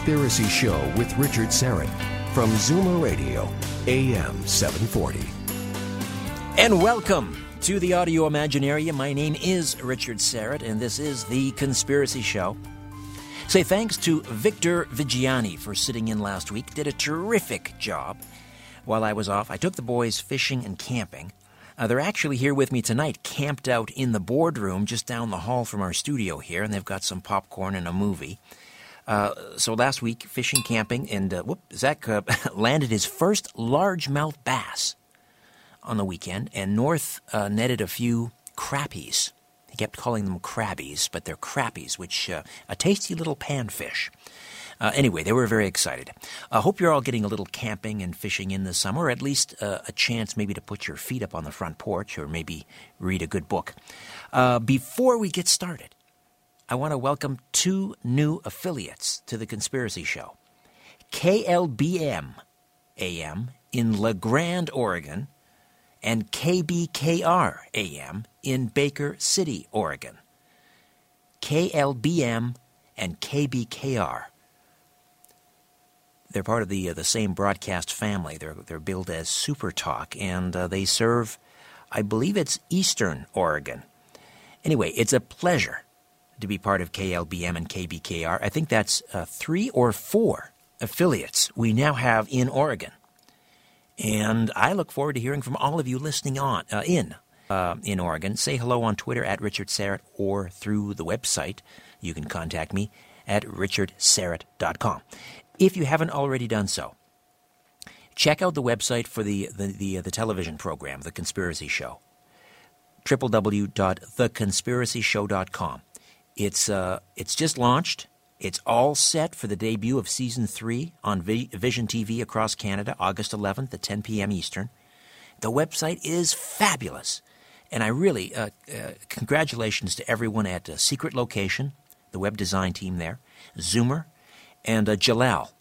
Conspiracy Show with Richard Syrett from Zoomer Radio, AM 740. And welcome to the Audio Imaginarium. My name is Richard Syrett, and this is The Conspiracy Show. Say thanks to Victor Vigiani for sitting in last week. Did a terrific job while I was off. I took the boys fishing and camping. Uh, they're actually here with me tonight, camped out in the boardroom just down the hall from our studio here, and they've got some popcorn and a movie. Uh, so last week, fishing, camping, and uh, whoop, Zach uh, landed his first largemouth bass on the weekend, and North uh, netted a few crappies. He kept calling them crabbies, but they're crappies, which uh, a tasty little panfish. Anyway, they were very excited. I hope you're all getting a little camping and fishing in this summer, at least a chance maybe to put your feet up on the front porch or maybe read a good book. Before we get started, I want to welcome two new affiliates to the Conspiracy Show KLBM AM in La Grande, Oregon, and KBKR AM in Baker City, Oregon. KLBM and KBKR they're part of the uh, the same broadcast family. They're they're billed as Super Talk, and uh, they serve, I believe it's Eastern Oregon. Anyway, it's a pleasure to be part of KLBM and KBKR. I think that's uh, three or four affiliates we now have in Oregon, and I look forward to hearing from all of you listening on uh, in uh, in Oregon. Say hello on Twitter at Richard Syrett or through the website. You can contact me at richardsyrett.com if you haven't already done so. Check out the website for the, the, the, uh, the television program, The Conspiracy Show, www.theconspiracyshow.com. It's, uh, it's just launched. It's all set for the debut of season three on Vision TV across Canada, August 11th at 10 p.m. Eastern. The website is fabulous. And I really, uh, uh, congratulations to everyone at uh, Secret Location, the web design team there, Zoomer, and uh, Jalal,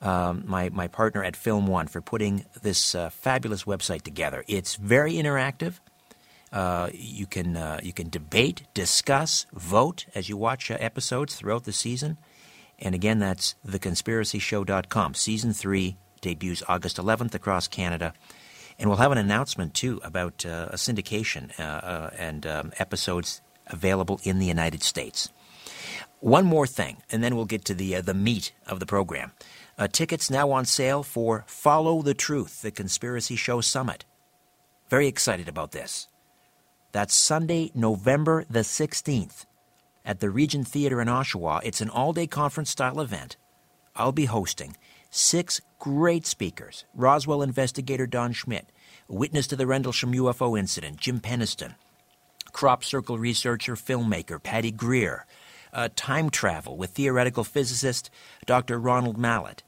um, my, my partner at Film One, for putting this uh, fabulous website together. It's very interactive. Uh, you can uh, you can debate, discuss, vote as you watch uh, episodes throughout the season. And again, that's theconspiracyshow.com. Season three debuts August 11th across Canada. And we'll have an announcement too about uh, a syndication uh, and um, episodes available in the United States. One more thing, and then we'll get to the uh, the meat of the program. Uh, tickets now on sale for Follow the Truth, the Conspiracy Show Summit. Very excited about this. That's Sunday, November the 16th at the Regent Theater in Oshawa. It's an all day conference style event. I'll be hosting six great speakers Roswell investigator Don Schmitt, witness to the Rendlesham UFO incident, Jim Penniston, crop circle researcher, filmmaker Patty Greer, uh, time travel with theoretical physicist Dr. Ronald Mallett,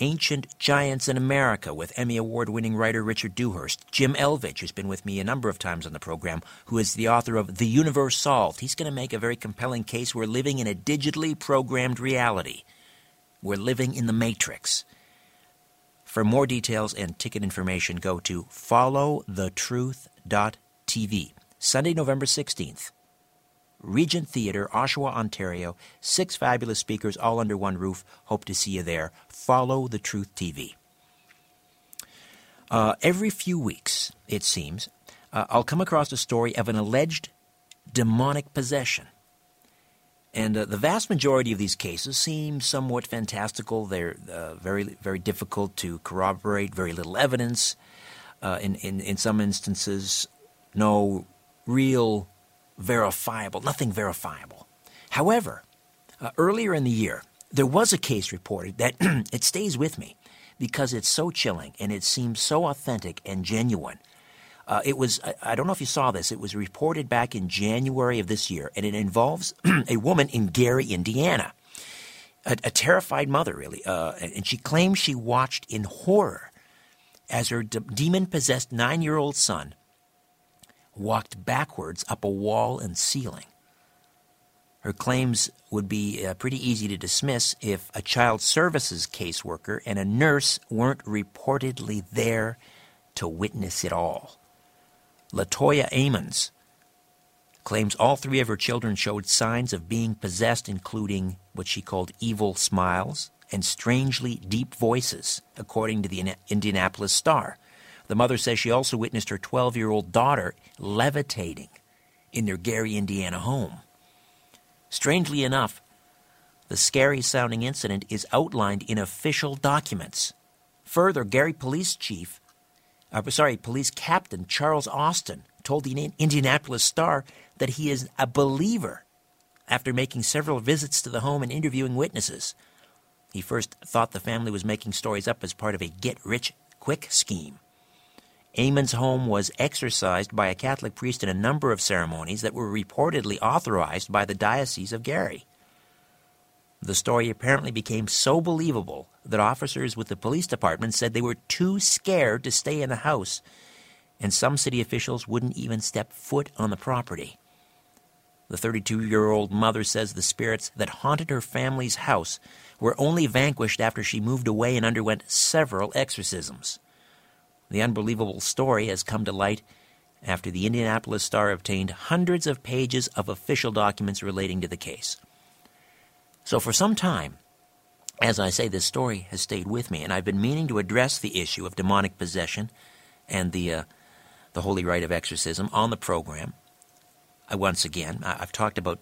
Ancient Giants in America with Emmy Award winning writer Richard Dewhurst. Jim Elvidge, who's been with me a number of times on the program, who is the author of The Universe Solved. He's going to make a very compelling case. We're living in a digitally programmed reality. We're living in the Matrix. For more details and ticket information, go to followthetruth.tv. Sunday, November 16th. Regent Theatre, Oshawa, Ontario. Six fabulous speakers, all under one roof. Hope to see you there. Follow the Truth TV. Uh, every few weeks, it seems, uh, I'll come across a story of an alleged demonic possession. And uh, the vast majority of these cases seem somewhat fantastical. They're uh, very, very difficult to corroborate, very little evidence. Uh, in, in, in some instances, no real verifiable, nothing verifiable. However, uh, earlier in the year, there was a case reported that it stays with me because it's so chilling and it seems so authentic and genuine uh, it was, I, I, don't know if you saw this, it was reported back in January of this year, and it involves a woman in Gary, Indiana. A, a terrified mother, really. Uh, and she claims she watched in horror as her de- demon possessed nine year old son walked backwards up a wall and ceiling. Her claims would be uh, pretty easy to dismiss if a child services caseworker and a nurse weren't reportedly there to witness it all. Latoya Ammons claims all three of her children showed signs of being possessed, including what she called evil smiles and strangely deep voices, according to the Indianapolis Star. The mother says she also witnessed her 12 year old daughter levitating in their Gary, Indiana home. Strangely enough, the scary sounding incident is outlined in official documents. Further, Gary Police Chief uh, sorry, police captain Charles Austin told the Indianapolis Star that he is a believer after making several visits to the home and interviewing witnesses. He first thought the family was making stories up as part of a get rich quick scheme. Ammons' home was exorcised by a Catholic priest in a number of ceremonies that were reportedly authorized by the Diocese of Gary. The story apparently became so believable that officers with the police department said they were too scared to stay in the house, and some city officials wouldn't even step foot on the property. The 32 year old mother says the spirits that haunted her family's house were only vanquished after she moved away and underwent several exorcisms. The unbelievable story has come to light after the Indianapolis Star obtained hundreds of pages of official documents relating to the case. So for some time, as I say, this story has stayed with me, and I've been meaning to address the issue of demonic possession and the uh, the holy rite of exorcism on the program. I, once again, I, have talked about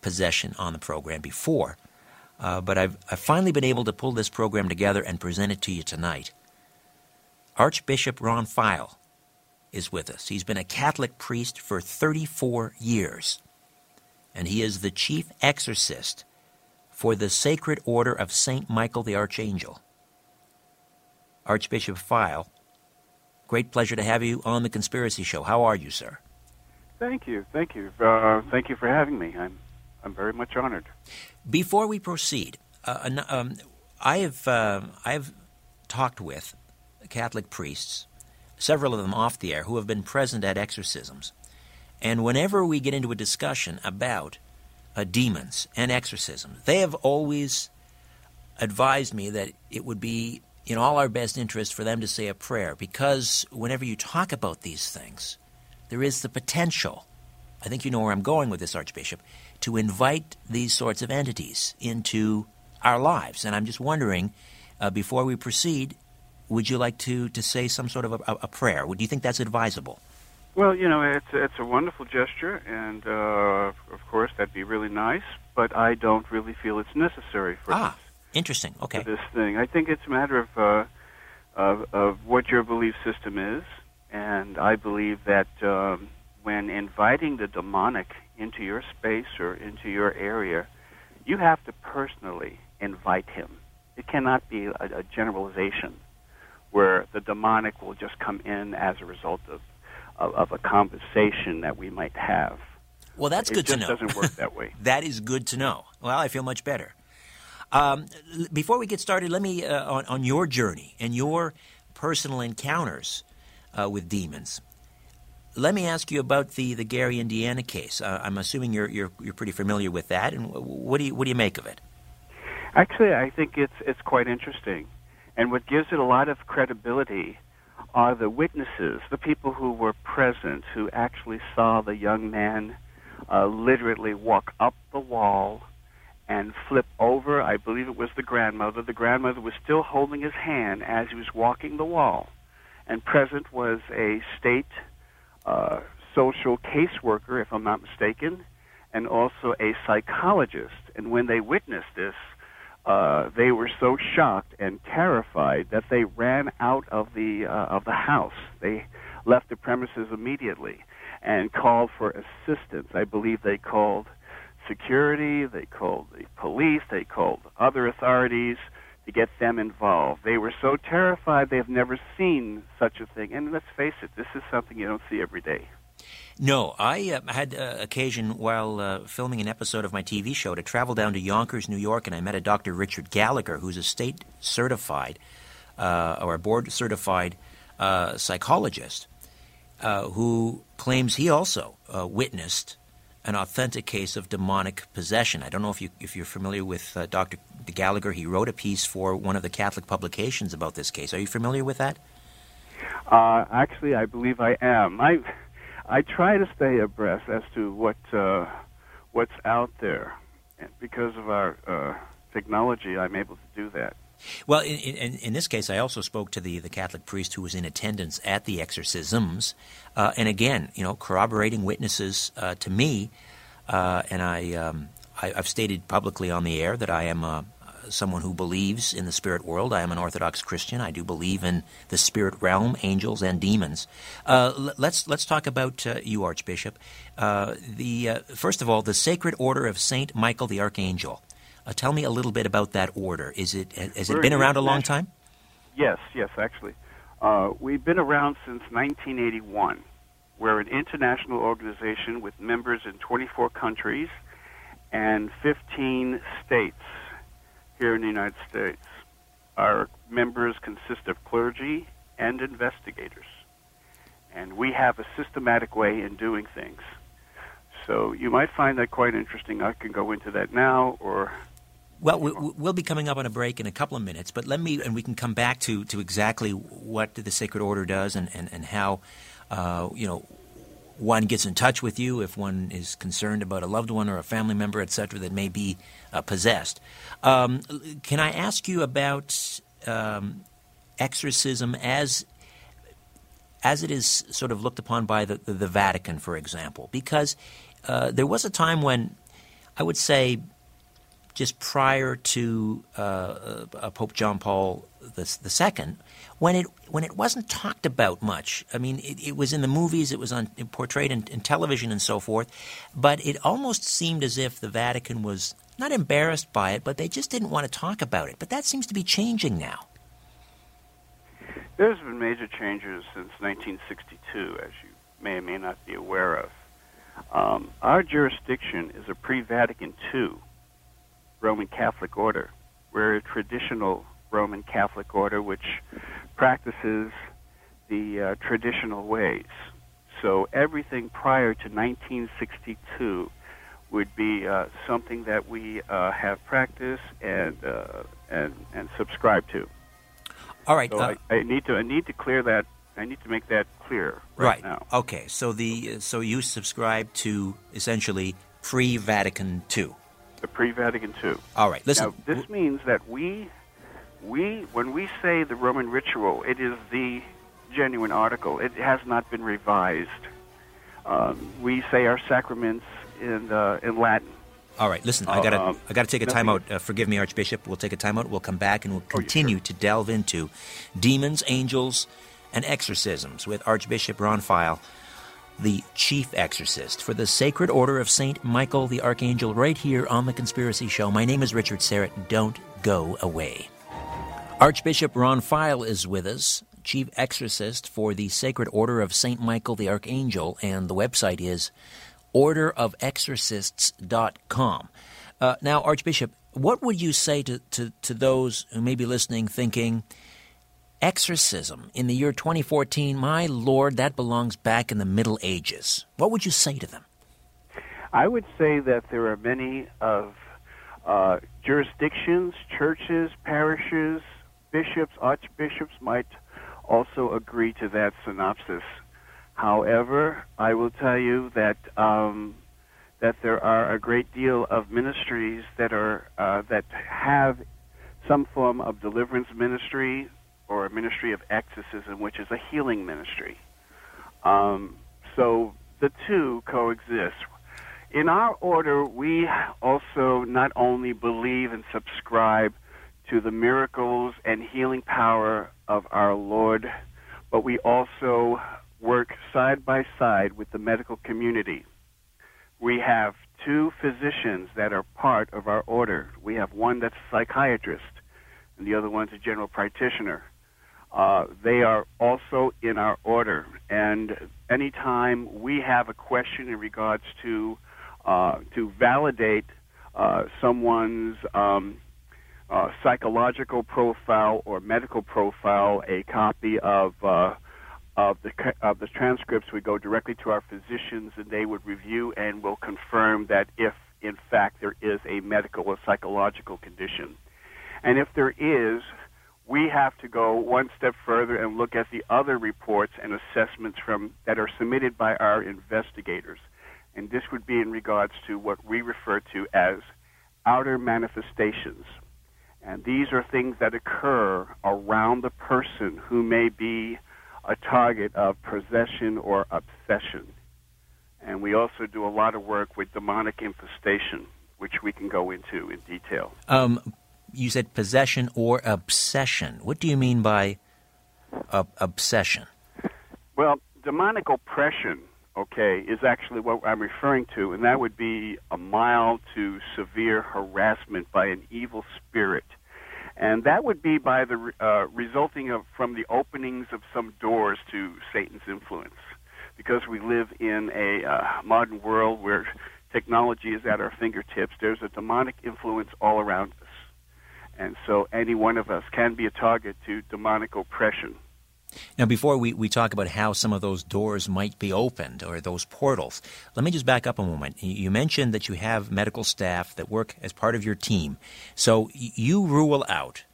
possession on the program before, uh, but I've, I've finally been able to pull this program together and present it to you tonight. Archbishop Ron Feyl is with us. He's been a Catholic priest for 34 years, and he is the chief exorcist for the Sacred Order of St. Michael the Archangel. Archbishop Feyl, great pleasure to have you on the Conspiracy Show. How are you, sir? Thank you, thank you, uh, thank you for having me. I'm, I'm very much honored. Before we proceed, uh, um, I have, uh, I have talked with Catholic priests, several of them off the air, who have been present at exorcisms, and whenever we get into a discussion about uh, demons and exorcism. They have always advised me that it would be in all our best interest for them to say a prayer because whenever you talk about these things, there is the potential, I think you know where I'm going with this, Archbishop, to invite these sorts of entities into our lives. And I'm just wondering, uh, before we proceed, would you like to, to say some sort of a, a prayer? Do you think that's advisable? Well, you know, it's it's a wonderful gesture, and uh, of course that'd be really nice. But I don't really feel it's necessary for ah, this. interesting. Okay, this thing, I think it's a matter of uh, of of what your belief system is, and I believe that um, when inviting the demonic into your space or into your area, you have to personally invite him. It cannot be a, a generalization where the demonic will just come in as a result of of, of a conversation that we might have. Well, that's it good to know. It doesn't work that way. that is good to know. Well, I feel much better. Um, before we get started, let me uh, on, on your journey and your personal encounters uh, with demons. Let me ask you about the, the Gary, Indiana case. Uh, I'm assuming you're, you're you're pretty familiar with that, and what do you what do you make of it? Actually, I think it's it's quite interesting, And what gives it a lot of credibility are the witnesses, the people who were present, who actually saw the young man uh, literally walk up the wall and flip over. I believe it was the grandmother. The grandmother was still holding his hand as he was walking the wall. And present was a state uh, social caseworker, if I'm not mistaken, and also a psychologist. And when they witnessed this, uh, they were so shocked and terrified that they ran out of the uh, of the house. They left the premises immediately and called for assistance. I believe they called security, they called the police, they called other authorities to get them involved. They were so terrified they've never seen such a thing. And let's face it, this is something you don't see every day. No, I uh, had uh, occasion while uh, filming an episode of my TV show to travel down to Yonkers, New York, and I met a Dr. Richard Gallagher, who's a state certified uh, or a board certified uh, psychologist, uh, who claims he also witnessed an authentic case of demonic possession. I don't know if you if you're familiar with Dr. Gallagher. He wrote a piece for one of the Catholic publications about this case. Are you familiar with that? actually, I believe I am. I I try to stay abreast as to what uh, what's out there, and because of our uh, technology, I'm able to do that. Well, in, in, in, this case, I also spoke to the, the Catholic priest who was in attendance at the exorcisms, uh, and again, you know, corroborating witnesses uh, to me, uh, and I, um, I have stated publicly on the air that I am a, someone who believes in the spirit world. I am an Orthodox Christian. I do believe in the spirit realm, angels and demons. Uh, let's let's talk about uh, you, Archbishop. Uh, the uh, first of all, the Sacred Order of Saint Michael the Archangel. Uh, tell me a little bit about that order. Is it has it been around a long time? Yes, yes, actually, uh, we've been around since 1981. We're an international organization with members in 24 countries and 15 states here in the United States. Our members consist of clergy and investigators. And we have a systematic way in doing things. So you might find that quite interesting. I can go into that now or. Well, we'll be coming up on a break in a couple of minutes, but let me, and we can come back to, to exactly what the Sacred Order does and, and, and how, uh, you know, one gets in touch with you if one is concerned about a loved one or a family member, etc., that may be uh, possessed. Um, can I ask you about um, exorcism as as it is sort of looked upon by the, the, Vatican, for example? Because uh, there was a time when I would say just prior to uh, uh Pope John Paul II, when it when it wasn't talked about much. I mean, it, it was in the movies, it was on portrayed in, in, television and so forth, but it almost seemed as if the Vatican was not embarrassed by it, but they just didn't want to talk about it. But that seems to be changing now. There's been major changes since 1962, as you may or may not be aware of. Um, our jurisdiction is a pre-Vatican II Roman Catholic order. We're a traditional Roman Catholic order which practices the uh, traditional ways. So everything prior to 1962 would be uh, something that we uh, have practiced and uh, and and subscribe to. All right. So uh, I, I, need to I need to clear that. I need to make that clear right, right. now. Okay. So the so you subscribe to essentially pre-Vatican II. The pre-Vatican II. All right. Listen. Now, this means that we we when we say the Roman ritual, it is the genuine article. It has not been revised. Um, we say our sacraments in uh, in Latin. All right, listen. I gotta um, I gotta take a timeout. Uh, forgive me, Archbishop. We'll take a timeout. We'll come back and we'll continue oh, sure. to delve into demons, angels, and exorcisms with Archbishop Ron Feyl, the chief exorcist for the Sacred Order of Saint Michael the Archangel, right here on the Conspiracy Show. My name is Richard Syrett. Don't go away. Archbishop Ron Feyl is with us, chief exorcist for the Sacred Order of St. Michael the Archangel, and the website is orderofexorcists.com. Uh, now, Archbishop, what would you say to, to, to those who may be listening thinking, exorcism in the year 2014, my Lord, that belongs back in the Middle Ages? What would you say to them? I would say that there are many of uh, jurisdictions, churches, parishes, bishops, archbishops might also agree to that synopsis. However, I will tell you that um, that there are a great deal of ministries that are uh, that have some form of deliverance ministry or a ministry of exorcism, which is a healing ministry. Um, so the two coexist. In our order, we also not only believe and subscribe to the miracles and healing power of our Lord, but we also work side by side with the medical community. We have two physicians that are part of our order. We have one that's a psychiatrist, and the other one's a general practitioner. Uh, they are also in our order, and anytime we have a question in regards to uh, to validate uh, someone's um, uh, psychological profile or medical profile, a copy of uh, of the of the transcripts would go directly to our physicians, and they would review and will confirm that if in fact there is a medical or psychological condition, and if there is, we have to go one step further and look at the other reports and assessments from that are submitted by our investigators, and this would be in regards to what we refer to as outer manifestations. And these are things that occur around the person who may be a target of possession or obsession. And we also do a lot of work with demonic infestation, which we can go into in detail. Um, you said possession or obsession. What do you mean by uh, obsession? Well, demonic oppression, okay, is actually what I'm referring to, and that would be a mild to severe harassment by an evil spirit and that would be by the uh, resulting of from the openings of some doors to Satan's influence, because we live in a uh, modern world where technology is at our fingertips. There's a demonic influence all around us, and so any one of us can be a target to demonic oppression. Now, before we, we talk about how some of those doors might be opened or those portals, let me just back up a moment. You mentioned that you have medical staff that work as part of your team. So you rule out,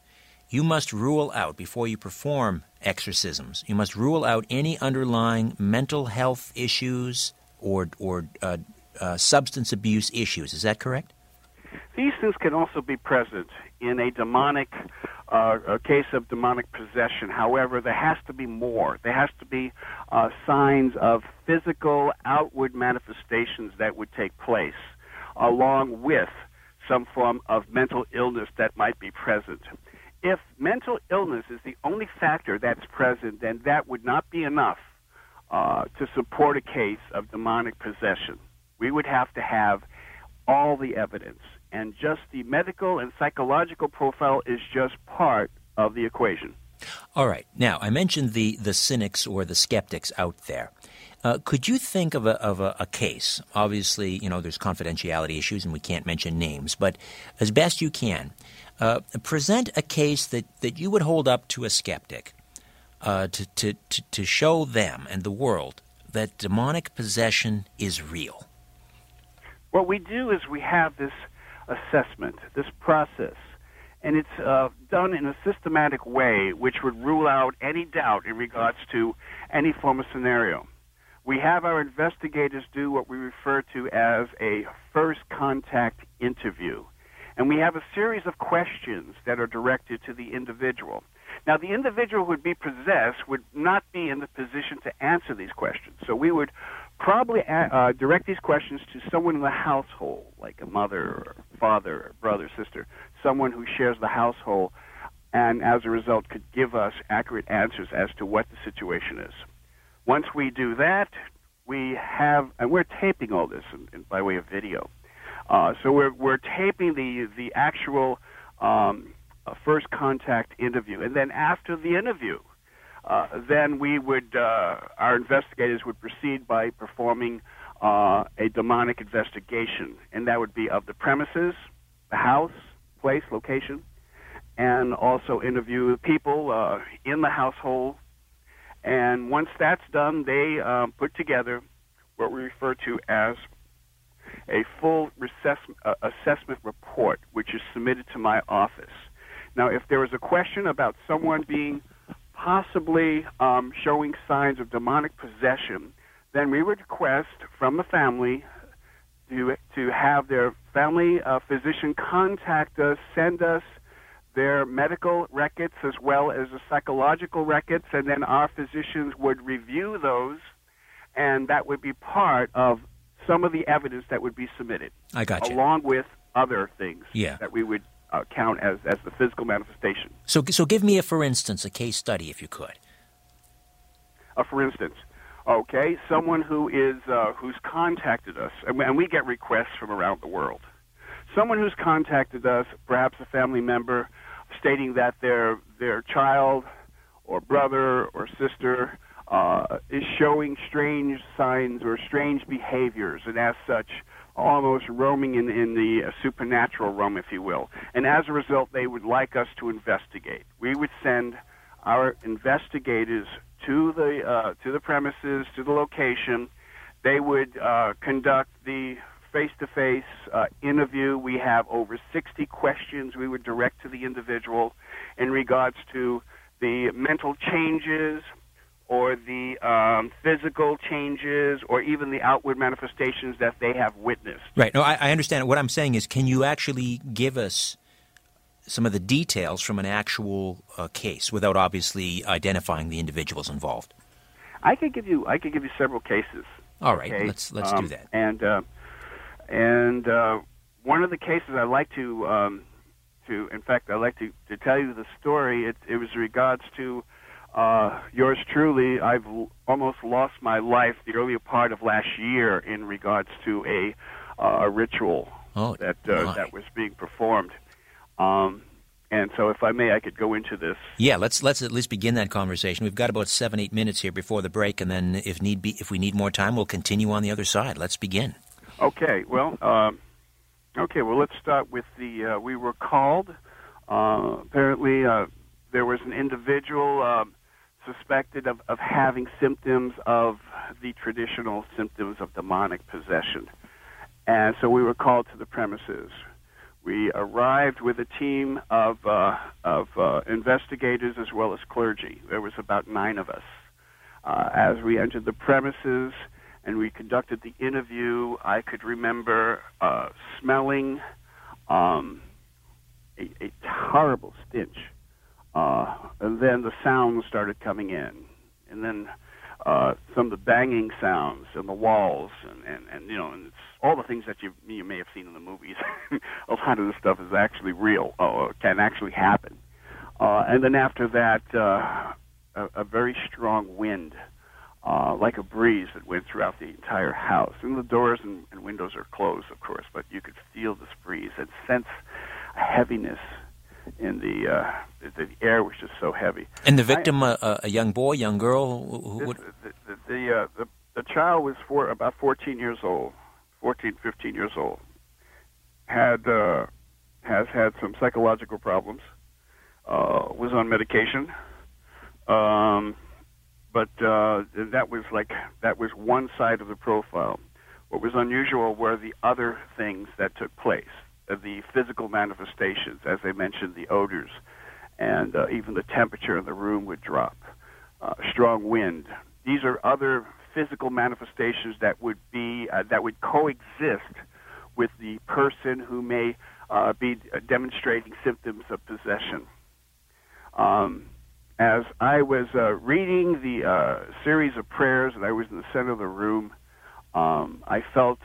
you must rule out before you perform exorcisms, you must rule out any underlying mental health issues or, or uh, uh, substance abuse issues. Is that correct? These things can also be present in a demonic uh, a case of demonic possession. However, there has to be more. There has to be uh, signs of physical outward manifestations that would take place, along with some form of mental illness that might be present. If mental illness is the only factor that's present, then that would not be enough uh, to support a case of demonic possession. We would have to have all the evidence and just the medical and psychological profile is just part of the equation. All right. Now, I mentioned the, the cynics or the skeptics out there. Uh, could you think of, a, of a, a, case? Obviously, you know, there's confidentiality issues and we can't mention names, but as best you can, uh, present a case that, that you would hold up to a skeptic uh, to, to, to, to show them and the world that demonic possession is real. What we do is we have this assessment, this process. And it's uh, done in a systematic way which would rule out any doubt in regards to any form of scenario. We have our investigators do what we refer to as a first contact interview. And we have a series of questions that are directed to the individual. Now, the individual who would be possessed would not be in the position to answer these questions. So we would probably uh, direct these questions to someone in the household, like a mother or father or brother, sister, someone who shares the household, and as a result could give us accurate answers as to what the situation is. Once we do that, we have, and we're taping all this in, in, by way of video. Uh, so we're we're taping the the actual um, uh, first contact interview, and then after the interview, uh, then we would, uh, our investigators would proceed by performing uh, a demonic investigation, and that would be of the premises, the house, place, location, and also interview people uh, in the household. And once that's done, they um, put together what we refer to as a full uh, assessment report, which is submitted to my office. Now, if there is a question about someone being possibly um, showing signs of demonic possession, then we would request from the family to to have their family uh, physician contact us, send us their medical records as well as the psychological records, and then our physicians would review those, and that would be part of some of the evidence that would be submitted. I got you. Along with other things Yeah. that we would uh, count as, as the physical manifestation. So, so give me a, for instance, a case study, if you could. Uh, for instance, okay, someone who is uh, who's contacted us, and we, and we get requests from around the world. Someone who's contacted us, perhaps a family member, stating that their their child or brother or sister uh, is showing strange signs or strange behaviors, and as such, almost roaming in, in the uh, supernatural realm, if you will. And as a result, they would like us to investigate. We would send our investigators to the uh, to the premises, to the location. They would uh, conduct the face-to-face uh, interview. We have over 60 questions we would direct to the individual in regards to the mental changes or the um, physical changes or even the outward manifestations that they have witnessed. Right. No, I, I understand. What I'm saying is, can you actually give us some of the details from an actual uh, case without obviously identifying the individuals involved? I could give you I could give you several cases. All right. Okay? Let's let's Um, do that. And uh, and uh, one of the cases I like to um, to in fact I like to, to tell you the story. It, it was regards to uh, yours truly. I've l- almost lost my life the earlier part of last year in regards to a uh, a ritual Oh, that uh, that was being performed. Um, and so, if I may, I could go into this. Yeah, let's let's at least begin that conversation. We've got about seven eight minutes here before the break, and then if need be, if we need more time, we'll continue on the other side. Let's begin. Okay, well, um, okay, well, let's start with the. Uh, we were called. Uh, apparently, uh, there was an individual um, suspected of, of having symptoms of the traditional symptoms of demonic possession, and so we were called to the premises. We arrived with a team of uh, of uh, investigators as well as clergy. There was about nine of us. Uh, as we entered the premises and we conducted the interview, I could remember uh, smelling um, a, a horrible stench. Uh, and then the sounds started coming in, and then uh, some of the banging sounds on the walls, and, and, and you know, and it's all the things that you you may have seen in the movies. a lot of this stuff is actually real, or can actually happen. Uh, and then after that, uh, a, a very strong wind, uh, like a breeze that went throughout the entire house. And the doors and, and windows are closed, of course, but you could feel this breeze and sense a heaviness in the uh, the, air was just so heavy. And the victim, a, a, a young boy, young girl, who, would, the the the, uh, the the child was for about 14 years old, 14, 15 years old. Had uh, has had some psychological problems. Uh, was on medication. Um, but uh, that was like that was one side of the profile. What was unusual were the other things that took place, uh, the physical manifestations, as I mentioned, the odors, and uh, even the temperature in the room would drop. Uh, strong wind. These are other physical manifestations that would be uh, that would coexist with the person who may uh, be uh, demonstrating symptoms of possession. Um, as I was uh, reading the uh, series of prayers, and I was in the center of the room, um, I felt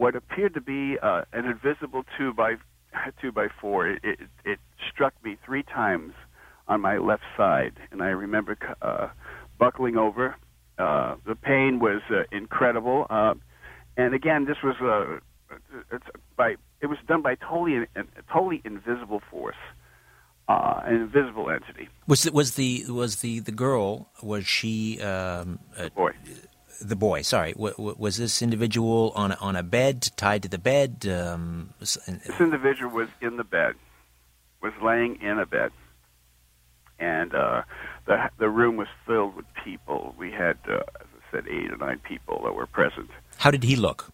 what appeared to be uh, an invisible two by two by four. It, it, it struck me three times on my left side, and I remember uh, buckling over. Uh, the pain was uh, incredible, uh, and again, this was uh, it's by it was done by totally a totally invisible force, uh, an invisible entity. was the, was the was the the girl? Was she um, uh, Boy, the boy? Sorry, w- w- was this individual on a, on a bed, tied to the bed? Um, and- this individual was in the bed, was laying in a bed, and uh, the the room was filled with people. We had, uh, as I said, eight or nine people that were present. how did he look?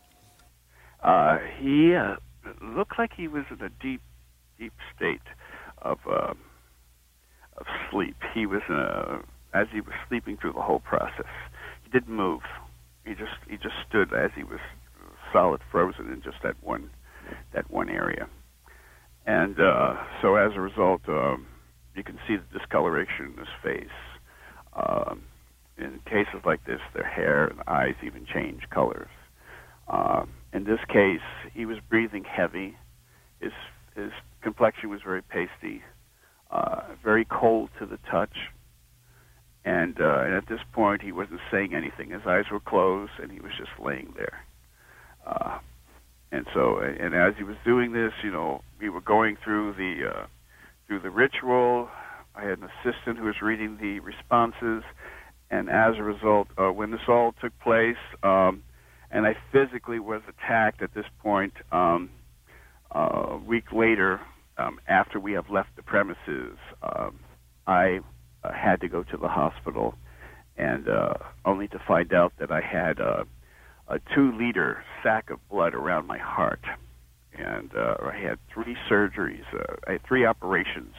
Uh, he uh, looked like he was in a deep, deep state. of uh, of sleep. He was uh, as he was sleeping through the whole process. Didn't move. He just he just stood as he was solid frozen in just that one that one area. And uh, so as a result, um, you can see the discoloration in his face. Um, in cases like this, their hair and eyes even change colors. Uh, in this case, he was breathing heavy. His his complexion was very pasty, uh, very cold to the touch. And, uh, and at this point, he wasn't saying anything. His eyes were closed, and he was just laying there. Uh, and so, and as he was doing this, you know, we were going through the uh, through the ritual. I had an assistant who was reading the responses, and as a result, uh, when this all took place, um, and I physically was attacked at this point. Um, uh, a week later, um, after we have left the premises, um, I uh, had to go to the hospital, and uh, only to find out that I had uh, a two-liter sack of blood around my heart, and uh, I had three surgeries, uh, I had three operations,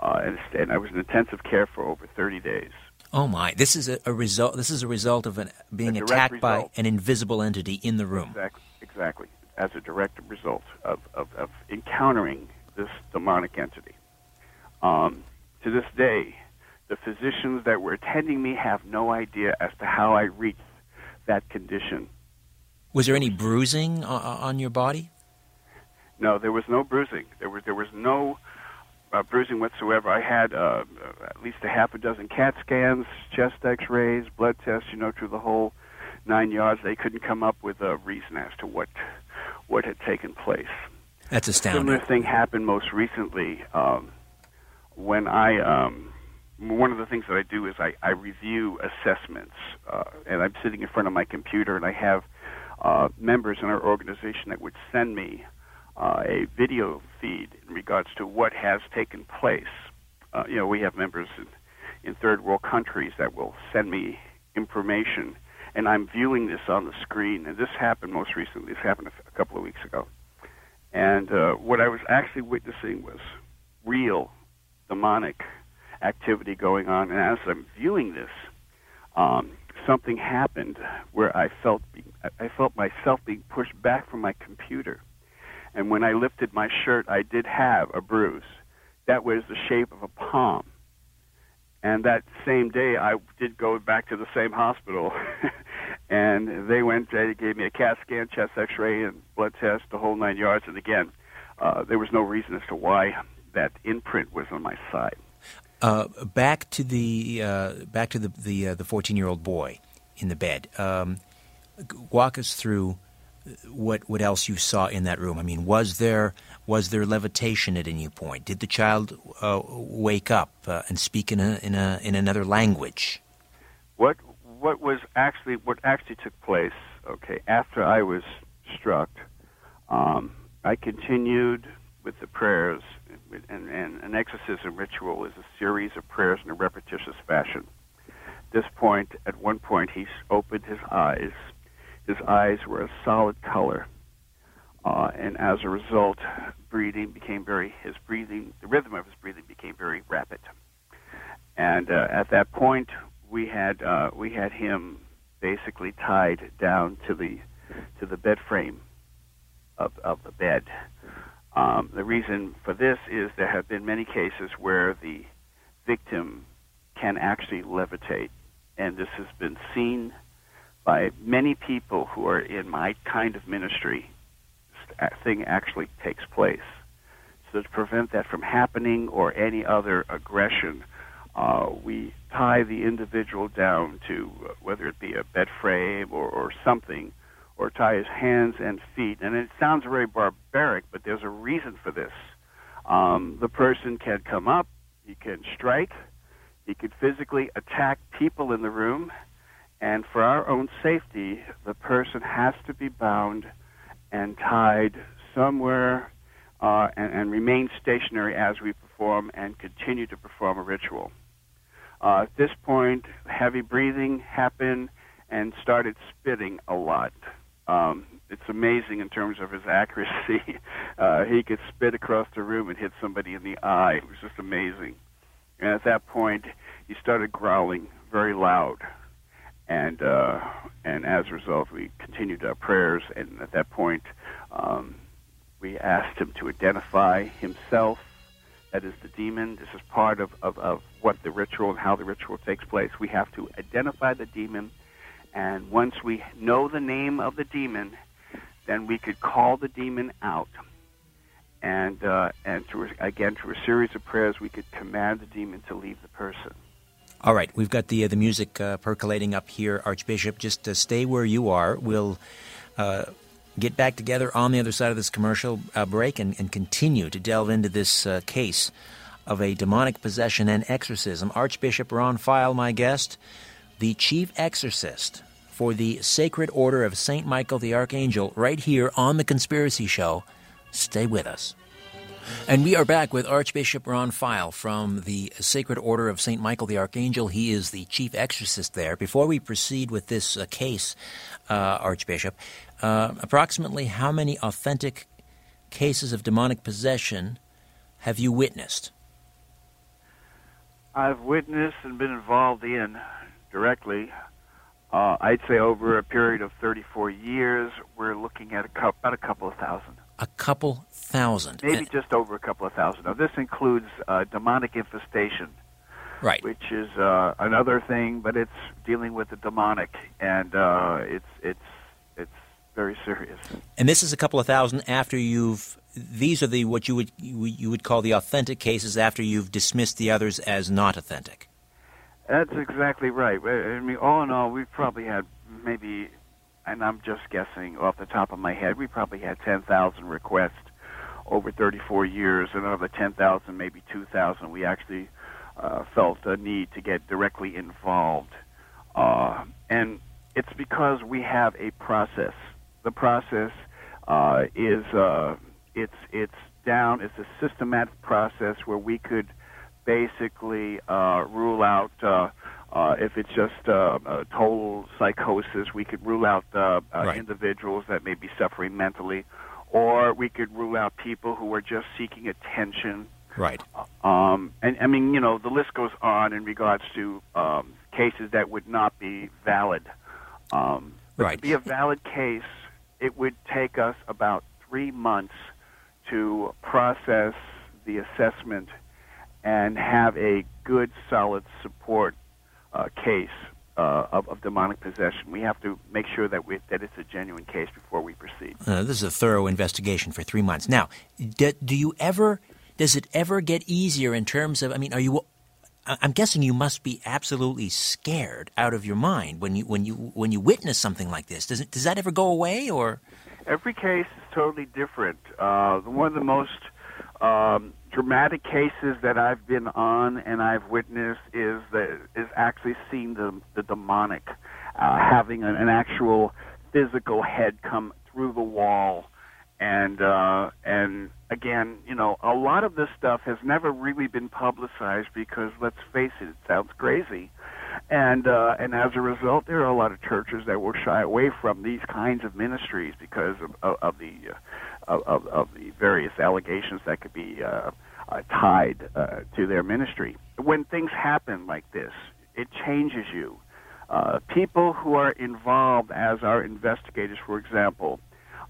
uh, and, and I was in intensive care for over 30 days. Oh my! This is a, a result. This is a result of an, being attacked result. by an invisible entity in the room. Exactly. Exactly. As a direct result of, of, of encountering this demonic entity. Um, to this day, the physicians that were attending me have no idea as to how I reached that condition. Was there any bruising on your body? No, there was no bruising. There was there was no uh, bruising whatsoever. I had uh, at least a half a dozen CAT scans, chest X-rays, blood tests. You know, through the whole nine yards. They couldn't come up with a reason as to what what had taken place. That's astounding. Similar thing happened most recently um, when I. Um, one of the things that I do is I, I review assessments, uh, and I'm sitting in front of my computer, and I have uh, members in our organization that would send me uh, a video feed in regards to what has taken place. Uh, you know, we have members in, in third world countries that will send me information, and I'm viewing this on the screen. And this happened most recently. This happened a, couple of weeks ago. And uh, what I was actually witnessing was real demonic activity going on. And as I'm viewing this, um, something happened where I felt I felt myself being pushed back from my computer and when I lifted my shirt, I did have a bruise. That was the shape of a palm. And that same day, I did go back to the same hospital, and they went. They gave me a CAT scan, chest X-ray, and blood test, the whole nine yards. And again, uh, there was no reason as to why that imprint was on my side. Uh, back to the uh, back to the the uh, the fourteen year old boy in the bed. Um, walk us through what what else you saw in that room? I mean, was there was there levitation at any point? Did the child uh, wake up uh, and speak in a in a in another language? What what was actually what actually took place? Okay, after I was struck, um, I continued with the prayers, and, and an exorcism ritual is a series of prayers in a repetitious fashion. This point, at one point, he opened his eyes his eyes were a solid color, uh, and as a result, breathing became very his breathing the rhythm of his breathing became very rapid. And uh, at that point, we had uh, we had him basically tied down to the to the bed frame of of the bed. Um, the reason for this is there have been many cases where the victim can actually levitate, and this has been seen by many people who are in my kind of ministry, this thing actually takes place. So to prevent that from happening or any other aggression, uh, we tie the individual down to uh, whether it be a bed frame or, or something, or tie his hands and feet. And it sounds very barbaric, but there's a reason for this. Um, the person can come up, he can strike, he could physically attack people in the room, and for our own safety, the person has to be bound and tied somewhere uh, and, and, remain stationary as we perform and continue to perform a ritual. Uh, at this point, heavy breathing happened and started spitting a lot. Um, it's amazing in terms of his accuracy. Uh, he could spit across the room and hit somebody in the eye. It was just amazing. And at that point, he started growling very loud. And uh, and as a result, we continued our prayers. And at that point, um, we asked him to identify himself. That is the demon. This is part of, of, of what the ritual and how the ritual takes place. We have to identify the demon. And once we know the name of the demon, then we could call the demon out. And, uh, and through, again, through a series of prayers, we could command the demon to leave the person. All right, we've got the uh, the music uh, percolating up here, Archbishop. Just uh, stay where you are. We'll uh, get back together on the other side of this commercial uh, break and, and, continue to delve into this case of a demonic possession and exorcism. Archbishop Ron Feyl, my guest, the chief exorcist for the Sacred Order of St. Michael the Archangel, right here on The Conspiracy Show. Stay with us. And we are back with Archbishop Ron Feyl from the Sacred Order of St. Michael the Archangel. He is the chief exorcist there. Before we proceed with this uh, case, uh, Archbishop, uh, approximately how many authentic cases of demonic possession have you witnessed? I've witnessed and been involved in directly uh, I'd say over a period of 34 years, we're looking at a co- about a couple of thousand. A couple thousand. Maybe and just over a couple of thousand. Now, this includes uh, demonic infestation, right? Which is uh, another thing, but it's dealing with the demonic, and uh, it's it's it's very serious. And this is a couple of thousand after you've. These are the what you would you would call the authentic cases after you've dismissed the others as not authentic. That's exactly right. I mean, all in all, we've probably had maybe, and I'm just guessing off the top of my head, we probably had 10,000 requests over 34 years, and out of the 10,000, maybe 2,000, we actually uh, felt a need to get directly involved. Uh, and it's because we have a process. The process uh, is uh, it's it's down. It's a systematic process where we could basically uh, rule out uh, uh, if it's just uh, a total psychosis. We could rule out uh, uh, right. individuals that may be suffering mentally, or we could rule out people who are just seeking attention. Right. Um, and I mean, you know, the list goes on in regards to um, cases that would not be valid. Um, right. To be a valid case, it would take us about three months to process the assessment and have a good, solid support uh, case uh, of, of, demonic possession. We have to make sure that we, that it's a genuine case before we proceed. Uh, this is a thorough investigation for three months. Now, do, do you ever? Does it ever get easier in terms of? I mean, are you? I'm guessing you must be absolutely scared out of your mind when you when you when you witness something like this. Does it does that ever go away or? Every case is totally different. Uh, one of the most um, dramatic cases that I've been on and I've witnessed is that is actually seeing the the demonic uh, having an, an actual physical head come through the wall. And uh and again you know a lot of this stuff has never really been publicized because let's face it it sounds crazy. And uh and as a result there are a lot of churches that will shy away from these kinds of ministries because of of, of the uh, of, of, the various allegations that could be uh, uh, tied uh, to their ministry. When things happen like this, it changes you. Uh, people who are involved as our investigators, for example,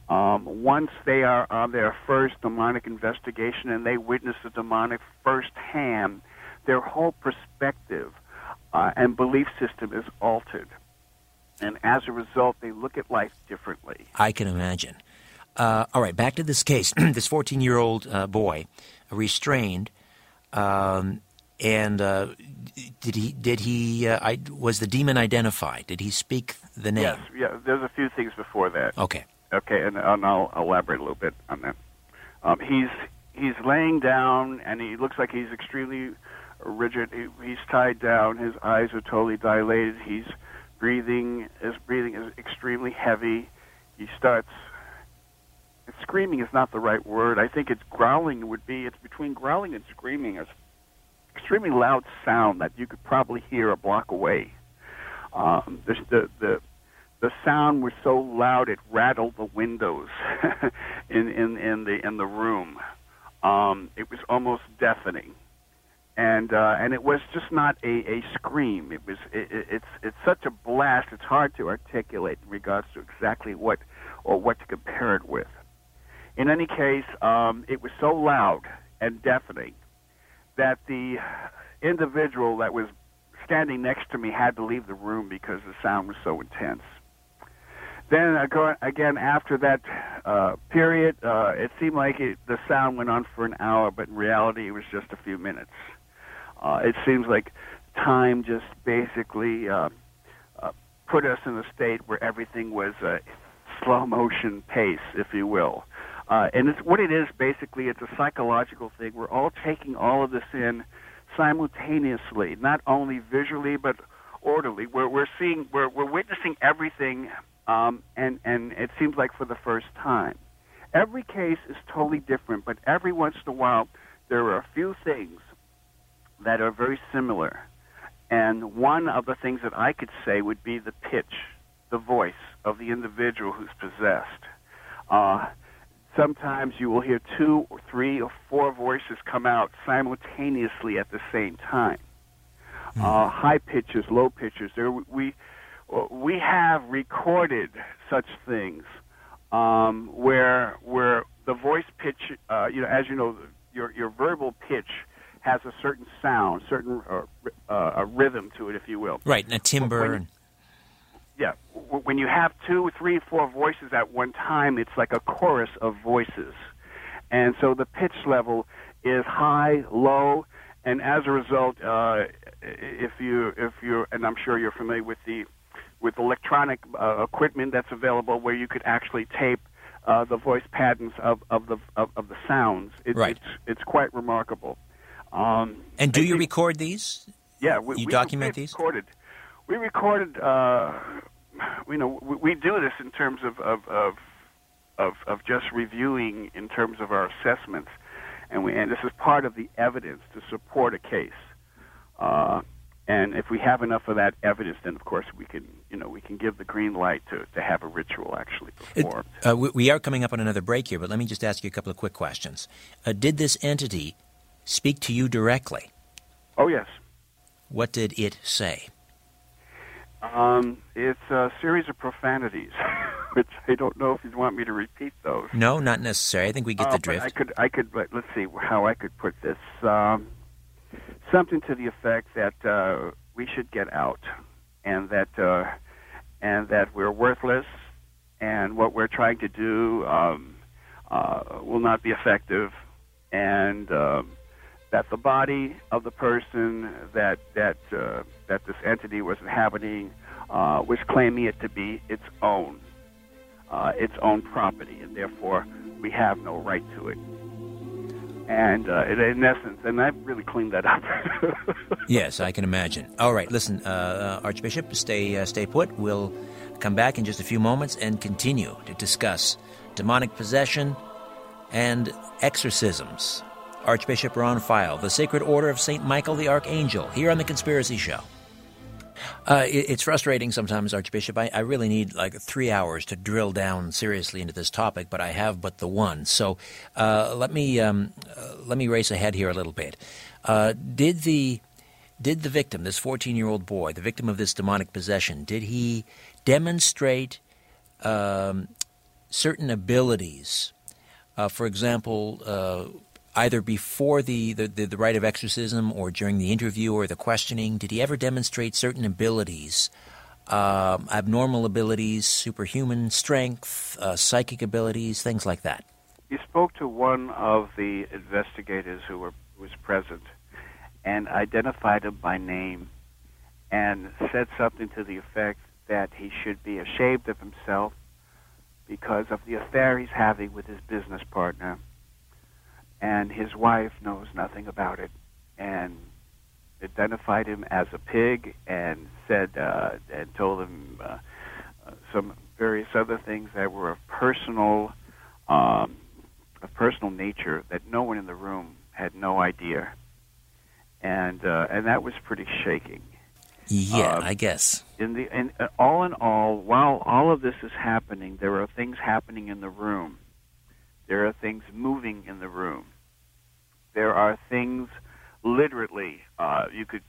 um, once they are on their first demonic investigation and they witness the demonic firsthand, their whole perspective uh, and belief system is altered. And as a result, they look at life differently. I can imagine. Uh, all right, back to this case. this 14 year old uh, boy, restrained, um, and uh, did he? Did he? Uh, I, was the demon identified? Did he speak the name? Yes. Yeah. There's a few things before that. Okay. Okay, and, and I'll elaborate a little bit on that. Um, he's he's laying down, and he looks like he's extremely rigid. He, he's tied down. His eyes are totally dilated. He's breathing. His breathing is extremely heavy. He starts screaming is not the right word. I think it's growling would be. It's between growling and screaming. It's extremely loud sound that you could probably hear a block away. Um, the, the the the sound was so loud it rattled the windows in, in, in the in the room. Um, it was almost deafening, and uh, and it was just not a, a scream. It was it, it, it's it's such a blast. It's hard to articulate in regards to exactly what or what to compare it with. In any case, um, it was so loud and deafening that the individual that was standing next to me had to leave the room because the sound was so intense. Then again, after that uh, period, uh, it seemed like it, the sound went on for an hour, but in reality, it was just a few minutes. Uh, it seems like time just basically uh, uh, put us in a state where everything was a slow motion pace, if you will. Uh, and it's what it is basically. It's a psychological thing. We're all taking all of this in simultaneously, not only visually but orderly. We're we're seeing we're we're witnessing everything um, and and it seems like for the first time. Every case is totally different, but every once in a while there are a few things that are very similar. And one of the things that I could say would be the pitch, the voice of the individual who's possessed. Uh, sometimes you will hear two or three or four voices come out simultaneously at the same time. Mm. Uh, high pitches, low pitches. There we we have recorded such things um, where where the voice pitch, uh, you know, as you know, your your verbal pitch has a certain sound, certain uh, uh, a rhythm to it, if you will. Right, and a timbre. When. Yeah, when you have two, three, four voices at one time, it's like a chorus of voices, and so the pitch level is high, low, and as a result, uh, if you if you and I'm sure you're familiar with the with electronic uh, equipment that's available where you could actually tape uh, the voice patterns of, of the of, of the sounds. It, right. It's it's quite remarkable. Um, and do you think, record these? Yeah, we, you we, document these. Recorded. We recorded. Uh, you know, we, we, do this in terms of of, of of of just reviewing in terms of our assessments, and we and this is part of the evidence to support a case. Uh, and if we have enough of that evidence, then of course we can, you know, we can give the green light to, to have a ritual actually performed. Uh, we are coming up on another break here, but let me just ask you a couple of quick questions. Uh, did this entity speak to you directly? Oh yes. What did it say? Um, it's a series of profanities, which I don't know if you want me to repeat those. No, not necessary. I think we get uh, the drift. I could, I could. Let's see how I could put this. Um, something to the effect that uh, we should get out, and that uh, and that we're worthless, and what we're trying to do um, uh, will not be effective, and um, that the body of the person that that uh, that this entity was inhabiting uh, was claiming it to be its own, uh, its own property, and therefore we have no right to it and uh, in essence, and I've really cleaned that up. yes, I can imagine. All right, listen, uh, uh, Archbishop, stay stay put. We'll come back in just a few moments and continue to discuss demonic possession and exorcisms. Archbishop Ron Feyl, the Sacred Order of Saint Michael the Archangel, here on the Conspiracy Show. Uh, it, it's frustrating sometimes, Archbishop. I, I, really need like three hours to drill down seriously into this topic, but I have but the one. So uh, let me um, uh, let me race ahead here a little bit. Uh, did the did the victim, this 14 year old boy, the victim of this demonic possession, did he demonstrate um, certain abilities? Uh, for example, uh, either before the, the, the, the rite of exorcism or during the interview or the questioning? Did he ever demonstrate certain abilities, uh, abnormal abilities, superhuman strength, uh, psychic abilities, things like that? He spoke to one of the investigators who were, was present and identified him by name and said something to the effect that he should be ashamed of himself because of the affair he's having with his business partner and his wife knows nothing about it and identified him as a pig and said uh, and told him uh, uh, some various other things that were of personal um, of personal nature that no one in the room had no idea and uh, and that was pretty shaking Yeah, Um, I guess. in the in, uh, all in all, while all of this is happening, there are things happening in the room. There are things moving in the room. There are things, literally, uh, you could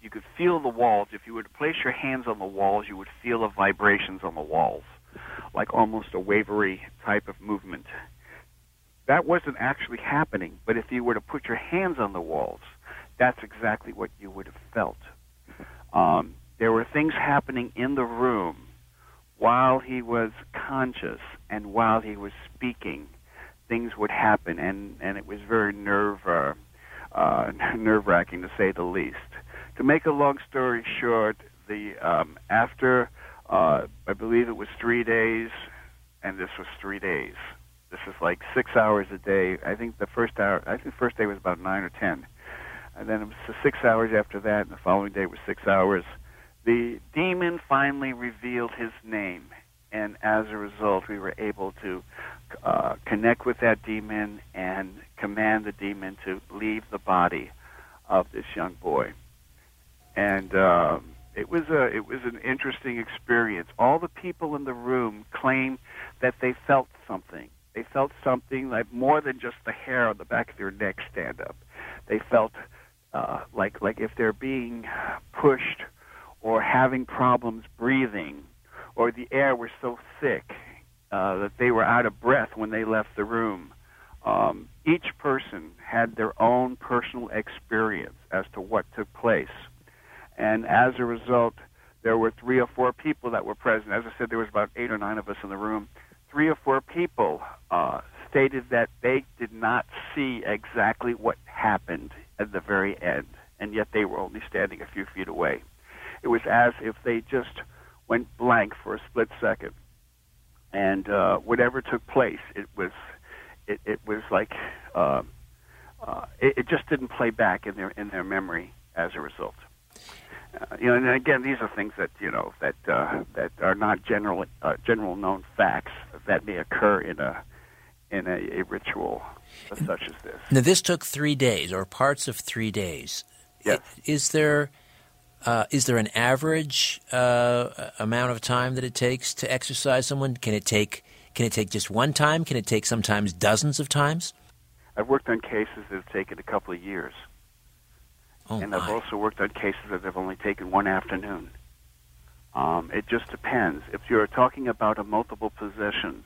you could feel the walls. If you were to place your hands on the walls, you would feel the vibrations on the walls, like almost a wavery type of movement. That wasn't actually happening, but if you were to put your hands on the walls, that's exactly what you would have felt. Um, there were things happening in the room while he was conscious and while he was speaking. Things would happen, and, and it was very nerve uh, uh, nerve wracking to say the least. To make a long story short, the um, after uh, I believe it was three days, and this was three days. This is like six hours a day. I think the first hour, I think the first day was about nine or ten, and then it was six hours after that, and the following day was six hours. The demon finally revealed his name, and as a result, we were able to uh, connect with that demon and command the demon to leave the body of this young boy. And um, it was a it was an interesting experience. All the people in the room claimed that they felt something. They felt something like more than just the hair on the back of their neck stand up. They felt uh, like like if they're being pushed or having problems breathing, or the air was so thick uh, that they were out of breath when they left the room. Um, each person had their own personal experience as to what took place. And as a result, there were three or four people that were present. As I said, there was about eight or nine of us in the room. Three or four people uh, stated that they did not see exactly what happened at the very end, and yet they were only standing a few feet away. It was as if they just went blank for a split second, and uh, whatever took place, it was it, it was like uh, uh, it, it just didn't play back in their in their memory as a result. Uh, you know, and again, these are things that you know that uh, that are not general uh, general known facts that may occur in a in a, a ritual such as this. Now, this took three days, or parts of three days. Yes. Is there uh, is there an average uh, amount of time that it takes to exorcise someone? Can it take can it take just one time? Can it take sometimes dozens of times? I've worked on cases that have taken a couple of years, Oh and I've also worked on cases that have only taken one afternoon. Um, it just depends. If you're talking about a multiple possession,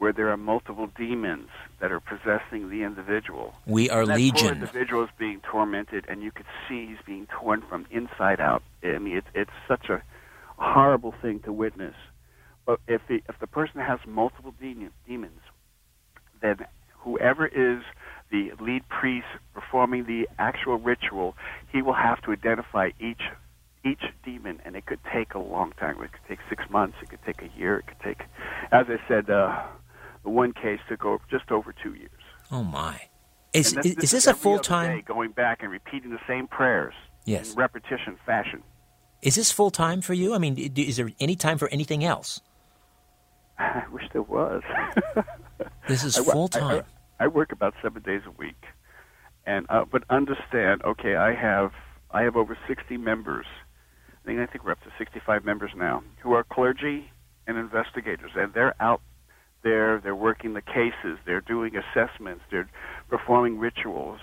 where there are multiple demons that are possessing the individual, we are that poor legion. individual is being tormented, and you could see he's being torn from inside out. I mean, it's it's such a horrible thing to witness. But if the if the person has multiple demon, demons, then whoever is the lead priest performing the actual ritual, he will have to identify each each demon, and it could take a long time. It could take six months. It could take a year. It could take, as I said, uh, the one case took over just over two years. Oh my! Is this is this a full time? going back and repeating the same prayers Yes. in repetition fashion? Is this full time for you? I mean, is there any time for anything else? I wish there was. This is I full I- time. I, I work about seven days a week, and uh, but understand. Okay, I have I have over sixty members. I think I think we're up to sixty-five members now who are clergy and investigators, and they're out there. They're working the cases. They're doing assessments. They're performing rituals,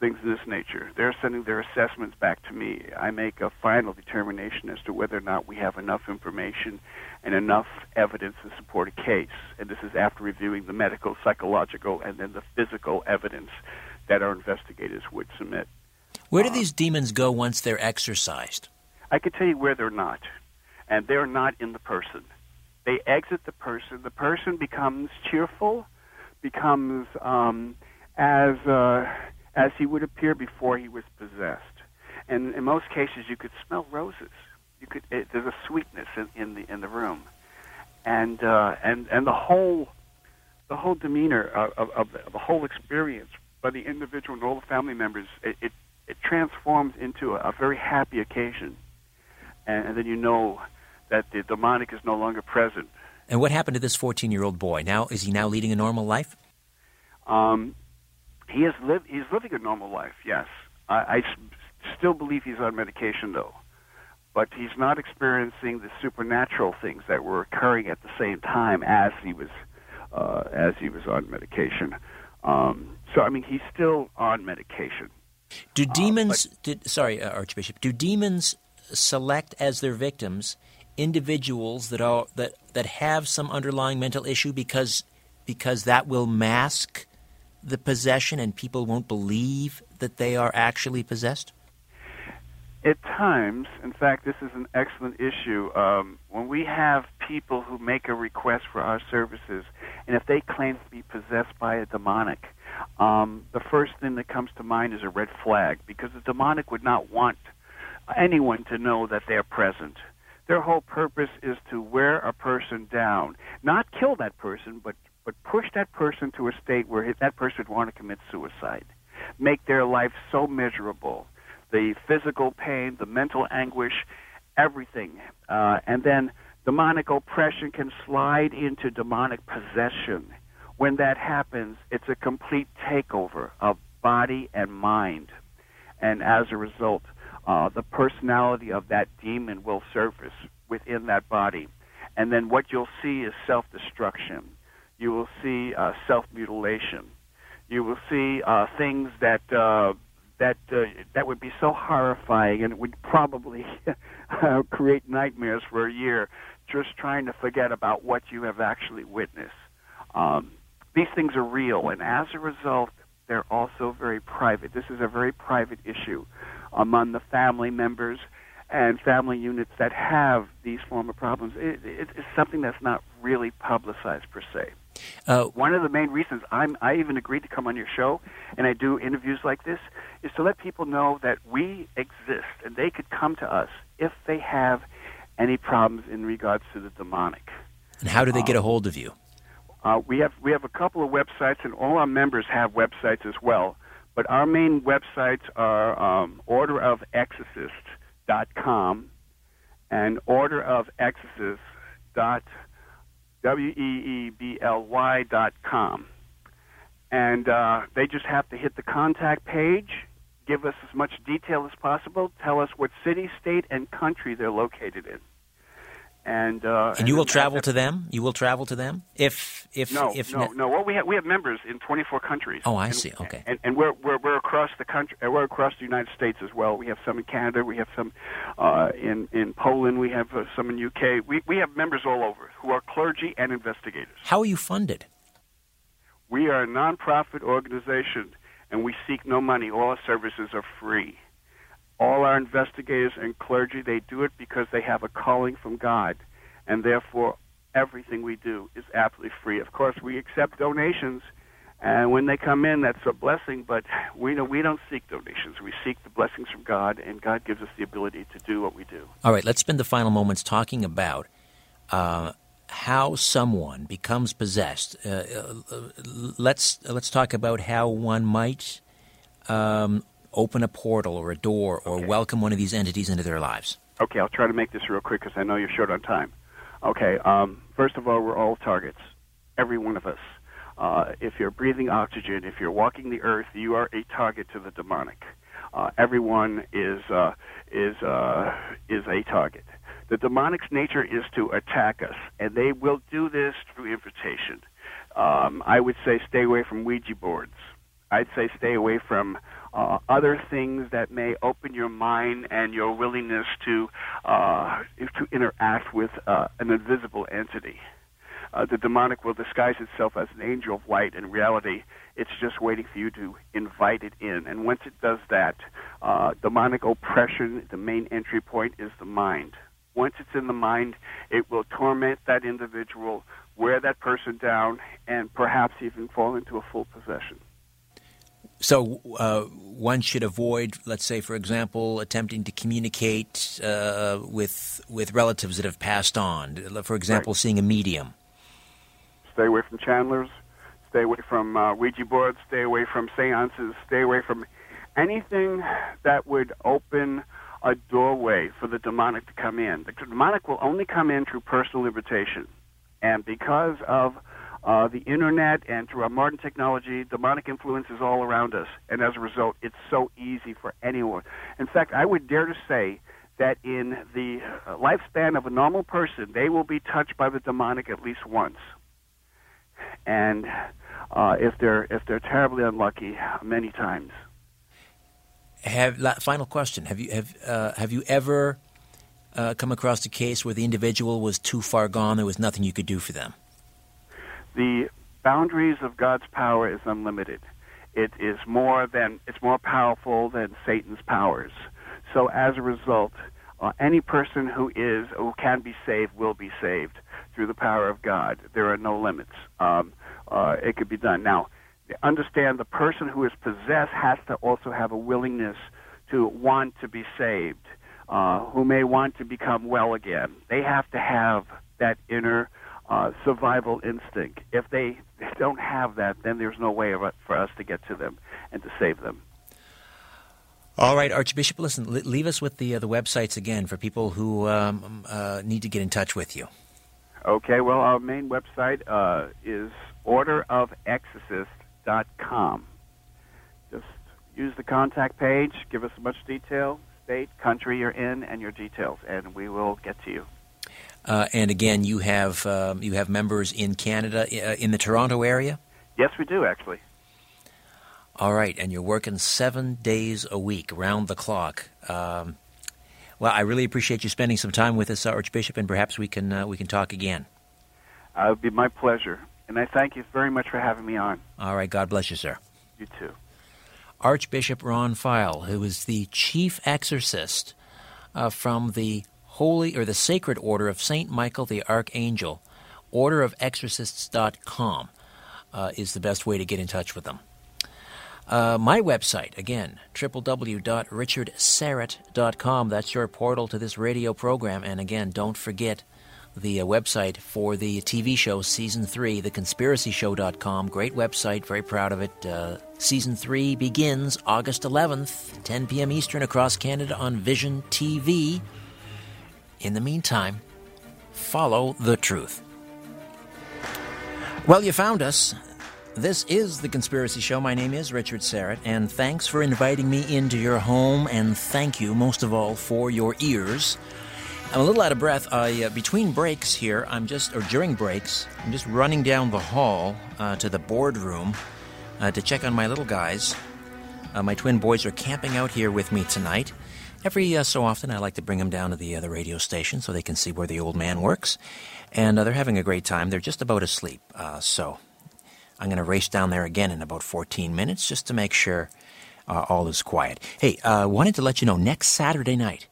things of this nature. They're sending their assessments back to me. I make a final determination as to whether or not we have enough information and enough evidence to support a case. And this is after reviewing the medical, psychological, and then the physical evidence that our investigators would submit. Where do uh, these demons go once they're exorcised? I can tell you where they're not, and they're not in the person. They exit the person. The person becomes cheerful, becomes um, as uh, as he would appear before he was possessed. And in most cases, you could smell roses. You could. It, there's a sweetness in, in the in the room, and uh, and and the whole the whole demeanor of, of, of, the, of the whole experience by the individual and all the family members. It, it it transforms into a, a very happy occasion, and, and then you know that the demonic is no longer present. And what happened to this 14 year old boy? Now is he now leading a normal life? Um, he is live. He's living a normal life. Yes, I, I s- still believe he's on medication though. but he's not experiencing the supernatural things that were occurring at the same time as he was uh, as he was on medication. Um, so I mean, he's still on medication. Do uh, demons? Uh, did, sorry, uh, Archbishop. Do demons select as their victims individuals that are that that have some underlying mental issue because because that will mask the possession and people won't believe that they are actually possessed? At times, in fact, this is an excellent issue. Um, when we have people who make a request for our services, and if they claim to be possessed by a demonic, um, the first thing that comes to mind is a red flag because the demonic would not want anyone to know that they're present. Their whole purpose is to wear a person down, not kill that person, but but push that person to a state where that person would want to commit suicide, make their life so miserable the physical pain, the mental anguish, everything. Uh, and then demonic oppression can slide into demonic possession. When that happens, it's a complete takeover of body and mind. And as a result, uh, the personality of that demon will surface within that body. And then what you'll see is self destruction. You will see uh, self mutilation. You will see uh, things that uh, that uh, that would be so horrifying, and it would probably create nightmares for a year, just trying to forget about what you have actually witnessed. Um, these things are real, and as a result, they're also very private. This is a very private issue among the family members and family units that have these form of problems. It, it, it's something that's not really publicized per se. Uh, One of the main reasons I'm, I even agreed to come on your show and I do interviews like this is to let people know that we exist and they could come to us if they have any problems in regards to the demonic. And how do they get a um, hold of you? Uh, we have we have a couple of websites, and all our members have websites as well. But our main websites are um, orderofexorcist.com and orderofexorcist.com W E E B L Y dot com. And uh, they just have to hit the contact page, give us as much detail as possible, tell us what city, state, and country they're located in and uh, and you will travel to them. You will travel to them if if no if no no. Well, we have we have members in 24 countries. Oh, I and, see. Okay, and, and we're, we're we're across the country. Uh, we're across the United States as well. We have some in Canada. We have some uh, in in Poland. We have uh, some in UK. We we have members all over who are clergy and investigators. How are you funded? We are a nonprofit organization, and we seek no money. All our services are free all our investigators and clergy, they do it because they have a calling from God, and therefore everything we do is absolutely free. Of course, we accept donations, and when they come in, that's a blessing. But we know we don't seek donations; we seek the blessings from God, and God gives us the ability to do what we do. All right, let's spend the final moments talking about. Uh, how someone becomes possessed. Uh, uh, let's let's talk about how one might um, open a portal or a door or okay. welcome one of these entities into their lives? Okay, I'll try to make this real quick because I know you're short on time. Okay, um, first of all, we're all targets, every one of us. Uh, if you're breathing oxygen, if you're walking the earth, you are a target to the demonic. Uh, everyone is uh, is uh, is a target. The demonic's nature is to attack us, and they will do this through invitation. Um, I would say stay away from Ouija boards. I'd say stay away from uh, other things that may open your mind and your willingness to uh, to interact with uh, an invisible entity. Uh, the demonic will disguise itself as an angel of light. In reality, it's just waiting for you to invite it in. And once it does that, uh, demonic oppression, the main entry point is the mind. Once it's in the mind, it will torment that individual, wear that person down, and perhaps even fall into a full possession. So uh, one should avoid, let's say, for example, attempting to communicate uh, with with relatives that have passed on. For example, right. seeing a medium. Stay away from channelers. Stay away from uh, Ouija boards. Stay away from seances. Stay away from anything that would open a doorway for the demonic to come in. The demonic will only come in through personal invitation, and because of uh, the internet and through our modern technology, demonic influence is all around us, and as a result, it's so easy for anyone. In fact, I would dare to say that in the uh, lifespan of a normal person, they will be touched by the demonic at least once. And uh, if they're if they're terribly unlucky, many times. Have final question: Have you have uh, have you ever uh, come across a case where the individual was too far gone? There was nothing you could do for them. The boundaries of God's power is unlimited. It is more than it's more powerful than Satan's powers. So as a result, uh, any person who is who can be saved will be saved through the power of God. There are no limits. Um, uh, it could be done. Now, understand the person who is possessed has to also have a willingness to want to be saved, uh, who may want to become well again. They have to have that inner uh, survival instinct. If they, they don't have that, then there's no way for us to get to them and to save them. All right, Archbishop, listen, leave us with the uh, the websites again for people who um, uh, need to get in touch with you. Okay, well, our main website uh, is orderofexorcist.com. Just use the contact page, give us as much detail, state, country you're in, and your details, and we will get to you. Uh, and again, you have um, you have members in Canada, uh, in the Toronto area. Yes, we do actually. All right, and you're working seven days a week, round the clock. Um, well, I really appreciate you spending some time with us, Archbishop, and perhaps we can uh, we can talk again. Uh, it would be my pleasure, and I thank you very much for having me on. All right, God bless you, sir. You too. Archbishop Ron Feyl, who is the chief exorcist uh, from the Holy or the Sacred Order of Saint Michael the Archangel, orderofexorcists.com uh, is the best way to get in touch with them. Uh, my website, again, www.richardsyrett.com. That's your portal to this radio program. And again, don't forget the uh, website for the TV show, Season 3, theconspiracyshow.com. Great website, very proud of it. Uh, season 3 begins August 11th, 10 p.m. Eastern, across Canada on Vision TV. In the meantime, follow the truth. Well, you found us. This is The Conspiracy Show. My name is Richard Syrett, and thanks for inviting me into your home, and thank you, most of all, for your ears. I'm a little out of breath. I, uh, between breaks here, I'm just, or during breaks, I'm just running down the hall uh, to the boardroom uh, to check on my little guys. Uh, my twin boys are camping out here with me tonight. Every uh, so often, I like to bring them down to the, uh, the radio station so they can see where the old man works. And they're having a great time. They're just about asleep. so I'm going to race down there again in about 14 minutes just to make sure uh, all is quiet. Hey, I uh, wanted to let you know next Saturday night,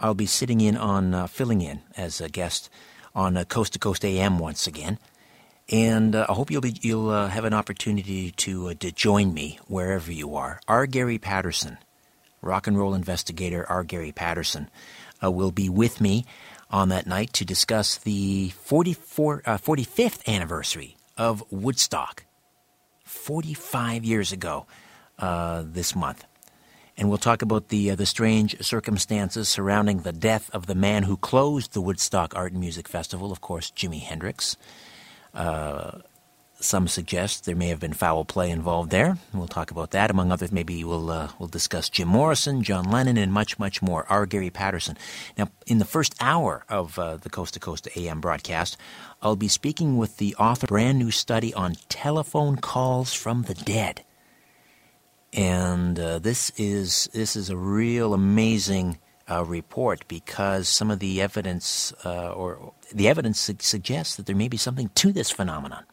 I'll be sitting in on, uh, filling in as a guest on uh, Coast to Coast AM once again. And uh, I hope you'll be, you'll uh, have an opportunity to, to join me wherever you are. R. Gary Patterson, rock and roll investigator R. Gary Patterson, will be with me on that night to discuss the 44, 45th anniversary of Woodstock 45 years ago uh, this month. And we'll talk about the, uh, the strange circumstances surrounding the death of the man who closed the Woodstock Art and Music Festival, of course, Jimi Hendrix. Some suggest there may have been foul play involved there. We'll talk about that. Among others, maybe we'll, uh, we'll discuss Jim Morrison, John Lennon, and much, much more. R. Gary Patterson. Now, in the first hour of uh, the Coast to Coast AM broadcast, I'll be speaking with the author of a brand new study on telephone calls from the dead. And uh, this is this is a real amazing uh, report because some of the evidence uh, or the evidence su- suggests that there may be something to this phenomenon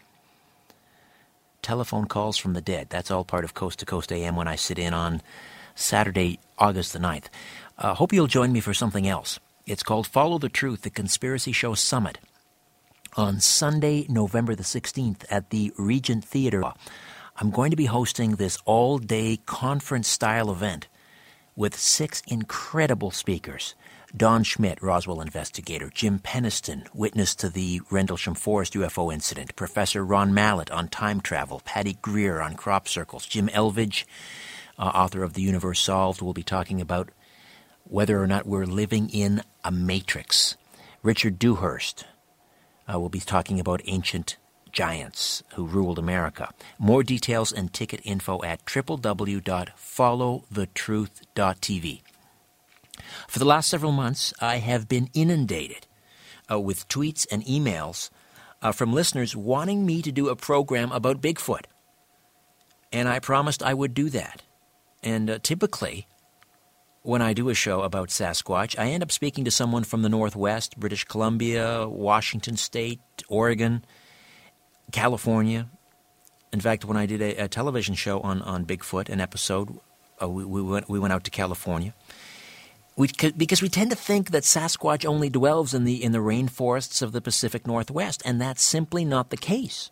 telephone calls from the dead. That's all part of Coast to Coast AM when I sit in on Saturday, August the 9th. Uh, hope you'll join me for something else. It's called Follow the Truth, the Conspiracy Show Summit on Sunday, November the 16th at the Regent Theater. I'm going to be hosting this all day conference style event with six incredible speakers. Don Schmitt, Roswell investigator, Jim Penniston, witness to the Rendlesham Forest UFO incident, Professor Ron Mallett on time travel, Patty Greer on crop circles, Jim Elvidge, uh, author of The Universe Solved, will be talking about whether or not we're living in a matrix. Richard Dewhurst uh, will be talking about ancient giants who ruled America. More details and ticket info at www.followthetruth.tv. For the last several months, I have been inundated uh, with tweets and emails uh, from listeners wanting me to do a program about Bigfoot. And I promised I would do that. And uh, typically, when I do a show about Sasquatch, I end up speaking to someone from the Northwest, British Columbia, Washington State, Oregon, California. In fact, when I did a, a television show on, on Bigfoot, an episode, uh, we, we, went, we went out to California. Because we tend to think that Sasquatch only dwells in the, in the rainforests of the Pacific Northwest, and that's simply not the case.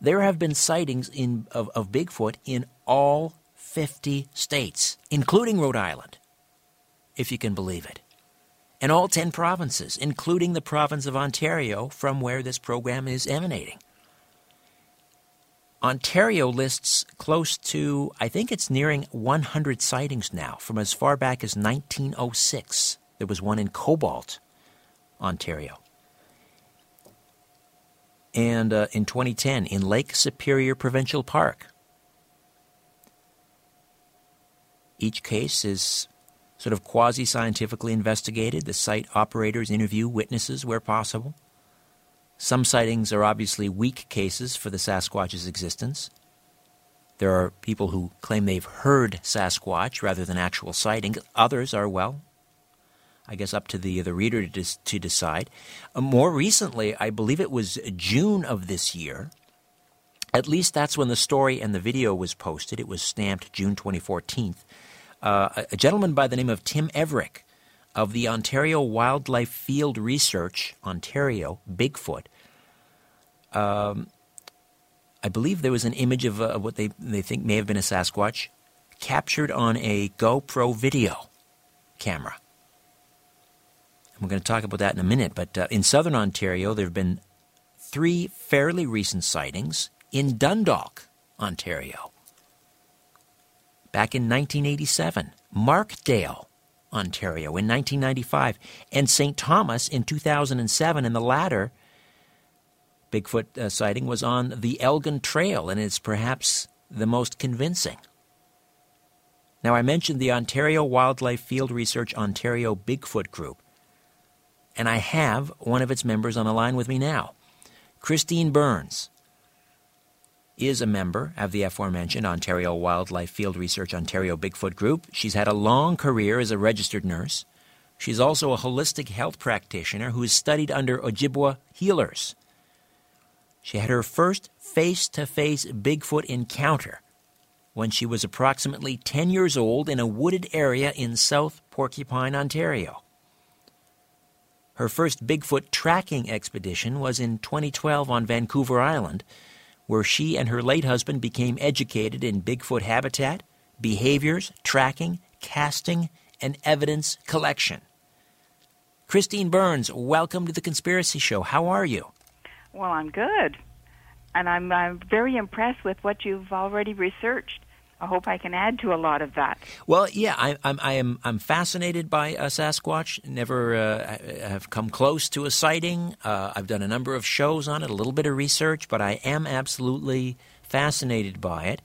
There have been sightings in, of, of Bigfoot in all 50 states, including Rhode Island, if you can believe it, and all 10 provinces, including the province of Ontario, from where this program is emanating. Ontario lists close to, I think it's nearing 100 sightings now, from as far back as 1906. There was one in Cobalt, Ontario. And uh, in 2010, in Lake Superior Provincial Park, Each case is sort of quasi scientifically investigated. The site operators interview witnesses where possible. Some sightings are obviously weak cases for the Sasquatch's existence. There are people who claim they've heard Sasquatch rather than actual sighting. Others are, well, I guess up to the, the reader to, to decide. Uh, more recently, I believe it was June of this year, at least that's when the story and the video was posted. It was stamped June 2014 uh, a gentleman by the name of Tim Everick of the Ontario Wildlife Field Research, Ontario, Bigfoot. Um, I believe there was an image of uh, what they, they think may have been a Sasquatch captured on a GoPro video camera. And we're going to talk about that in a minute, but uh, in southern Ontario, there have been three fairly recent sightings in Dundalk, Ontario back in 1987, Markdale, Ontario in 1995, and St. Thomas in 2007. And the latter Bigfoot uh, sighting was on the Elgin Trail, and it's perhaps the most convincing. Now, I mentioned the Ontario Wildlife Field Research Ontario Bigfoot Group, and I have one of its members on the line with me now. Christine Byrnes is a member of the aforementioned Ontario Wildlife Field Research Ontario Bigfoot Group. She's had a long career as a registered nurse. She's also a holistic health practitioner who has studied under Ojibwa healers. She had her first face to face Bigfoot encounter when she was approximately 10 years old in a wooded area in South Porcupine, Ontario. Her first Bigfoot tracking expedition was in 2012 on Vancouver Island where she and her late husband became educated in Bigfoot habitat, behaviors, tracking, casting, and evidence collection. Christine Byrnes, welcome to the Conspiracy Show. How are you? Well, I'm good. And I'm, I'm very impressed with what you've already researched. I hope I can add to a lot of that. Well, yeah, I, I'm I am I'm fascinated by a Sasquatch. Never uh, have come close to a sighting. Uh, I've done a number of shows on it, a little bit of research, but I am absolutely fascinated by it.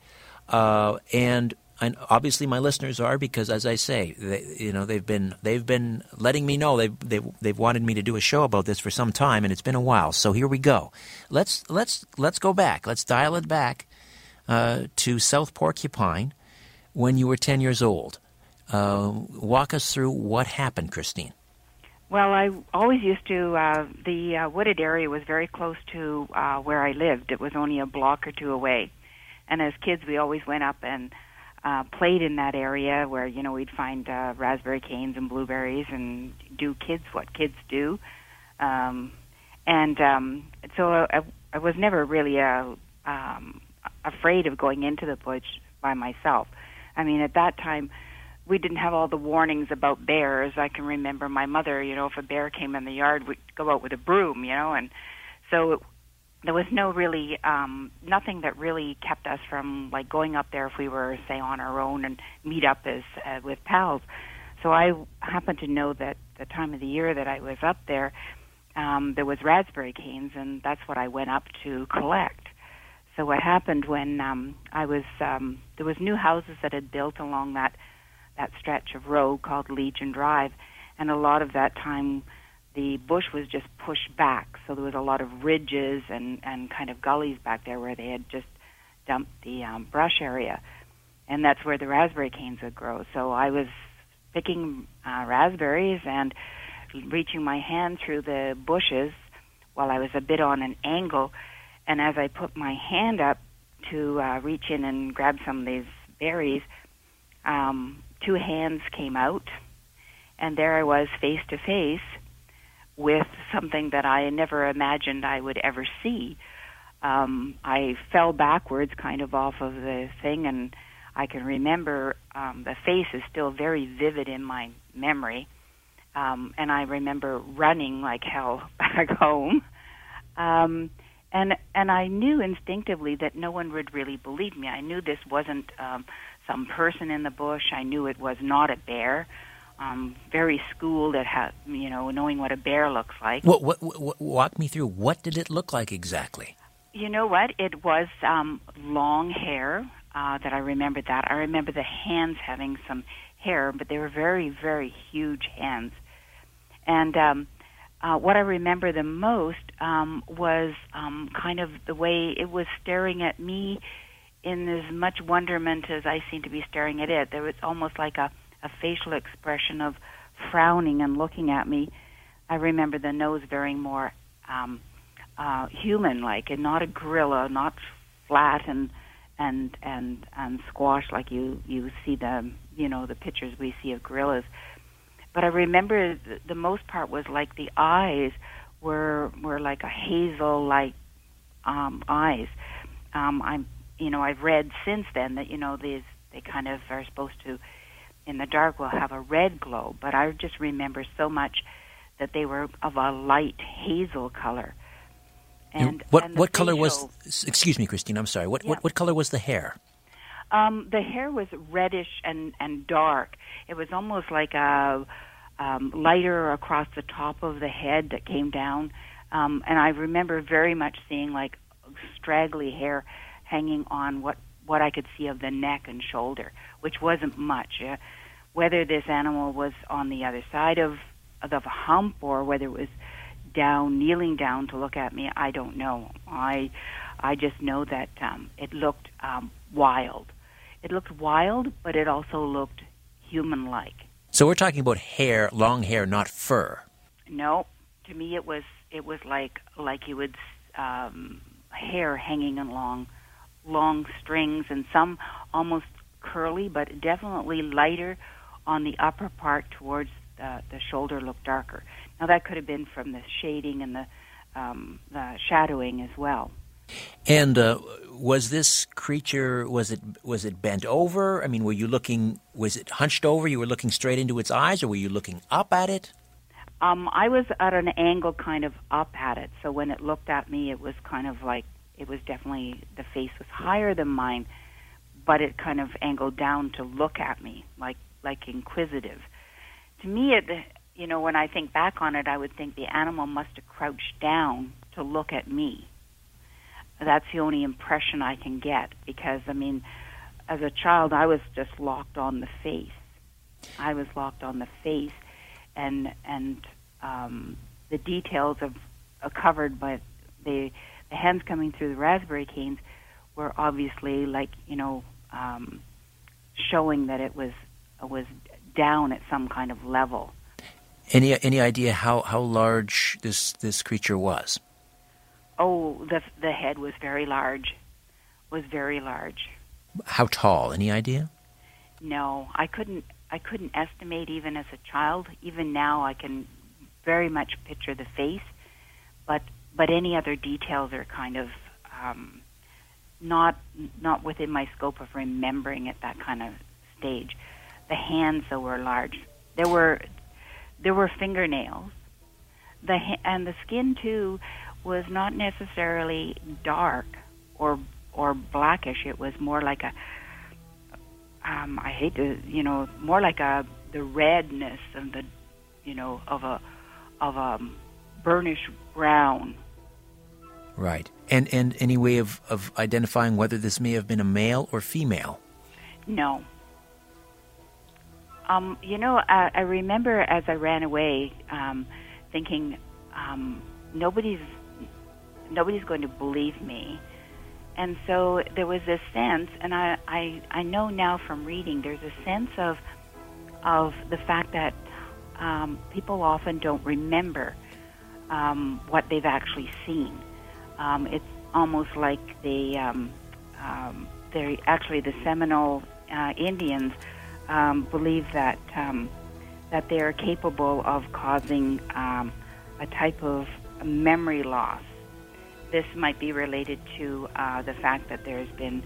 Uh, and and obviously my listeners are because, as I say, they, you know they've been they've been letting me know they've, they've they've wanted me to do a show about this for some time, and it's been a while. So here we go. Let's let's let's go back. Let's dial it back uh, to South Porcupine when you were 10 years old. Uh, walk us through what happened, Christine. Well, I always used to. Uh, the uh, wooded area was very close to uh, where I lived. It was only a block or two away, and as kids, we always went up and uh, played in that area where you know we'd find uh, raspberry canes and blueberries and do kids what kids do. Um, and um, so I, I was never really a um, afraid of going into the bush by myself. I mean, at that time, we didn't have all the warnings about bears. I can remember my mother, you know, if a bear came in the yard, we'd go out with a broom, you know, and so it, there was no really um nothing that really kept us from like going up there if we were say on our own and meet up as uh, with pals. So I happened to know that the time of the year that I was up there um there was raspberry canes and that's what I went up to collect. So what happened when um, I was um, there was new houses that had built along that that stretch of road called Legion Drive, and a lot of that time the bush was just pushed back, so there was a lot of ridges and and kind of gullies back there where they had just dumped the um, brush area, and that's where the raspberry canes would grow. So I was picking uh, raspberries and reaching my hand through the bushes while I was a bit on an angle, and as I put my hand up to uh, reach in and grab some of these berries, um, two hands came out, and there I was face to face with something that I never imagined I would ever see. Um, I fell backwards, kind of off of the thing, and I can remember um, the face is still very vivid in my memory. Um, and I remember running like hell back home. Um, and and I knew instinctively that no one would really believe me. I knew this wasn't um, some person in the bush. I knew it was not a bear. Um, very schooled at how you know knowing what a bear looks like. What, what, what, walk me through. What did it look like exactly? You know what? It was um, long hair. Uh, that I remembered that. I remember the hands having some hair, but they were very, very huge hands. And um, uh, what I remember the most um, was um, kind of the way it was staring at me in as much wonderment as I seemed to be staring at it. There was almost like a, a facial expression of frowning and looking at me. I remember the nose very more um, uh, human-like, and not a gorilla, not flat and and and and squashed like you you see the you know the pictures we see of gorillas. But I remember the, the most part was like the eyes were were like a hazel like um, eyes. Um, I'm you know I've read since then that you know these they kind of are supposed to in the dark will have a red glow, but I just remember so much that they were of a light hazel color. And what and what color was? Excuse me, Christine. I'm sorry. What, yeah. what what color was the hair? Um, the hair was reddish and and dark. It was almost like a um, lighter across the top of the head that came down. Um, and I remember very much seeing like straggly hair hanging on what what I could see of the neck and shoulder, which wasn't much. Uh, whether this animal was on the other side of of a hump or whether it was down, kneeling down to look at me, I don't know. I I just know that um, it looked um, wild. It looked wild, but it also looked human-like. So we're talking about hair, long hair, not fur. No, to me it was it was like like you would um, hair hanging along long long strings, and some almost curly, but definitely lighter on the upper part towards the, the shoulder looked darker. Now that could have been from the shading and the, um, the shadowing as well. And uh, was this creature was it was it bent over? I mean, were you looking? Was it hunched over? You were looking straight into its eyes, or were you looking up at it? Um, I was at an angle, kind of up at it. So when it looked at me, it was kind of like it was definitely the face was higher than mine, but it kind of angled down to look at me, like like inquisitive. To me, it you know when I think back on it, I would think the animal must have crouched down to look at me that's the only impression I can get because I mean, as a child, I was just locked on the face. I was locked on the face, and and um, the details of uh, covered by the the hands coming through the raspberry canes were obviously like you know um, showing that it was was down at some kind of level. Any any idea how, how large this this creature was? Oh, the the head was very large. Was very large. How tall? Any idea? No, I couldn't. I couldn't estimate even as a child. Even now, I can very much picture the face, but but any other details are kind of um, not not within my scope of remembering at that kind of stage. The hands, though, were large. There were there were fingernails. The ha- and the skin too was not necessarily dark or or blackish. It was more like a um, I hate to you know more like a the redness and the you know of a of a burnished brown. Right. And and any way of, of identifying whether this may have been a male or female? No. Um, you know, I, I remember as I ran away, um, thinking um, nobody's nobody's going to believe me, and so there was this sense, and I, I I know now from reading, there's a sense of of the fact that um, people often don't remember um, what they've actually seen. Um, it's almost like they um, um, they're actually the Seminole uh, Indians um, believe that um, that they are capable of causing um, a type of memory loss. This might be related to uh, the fact that there's been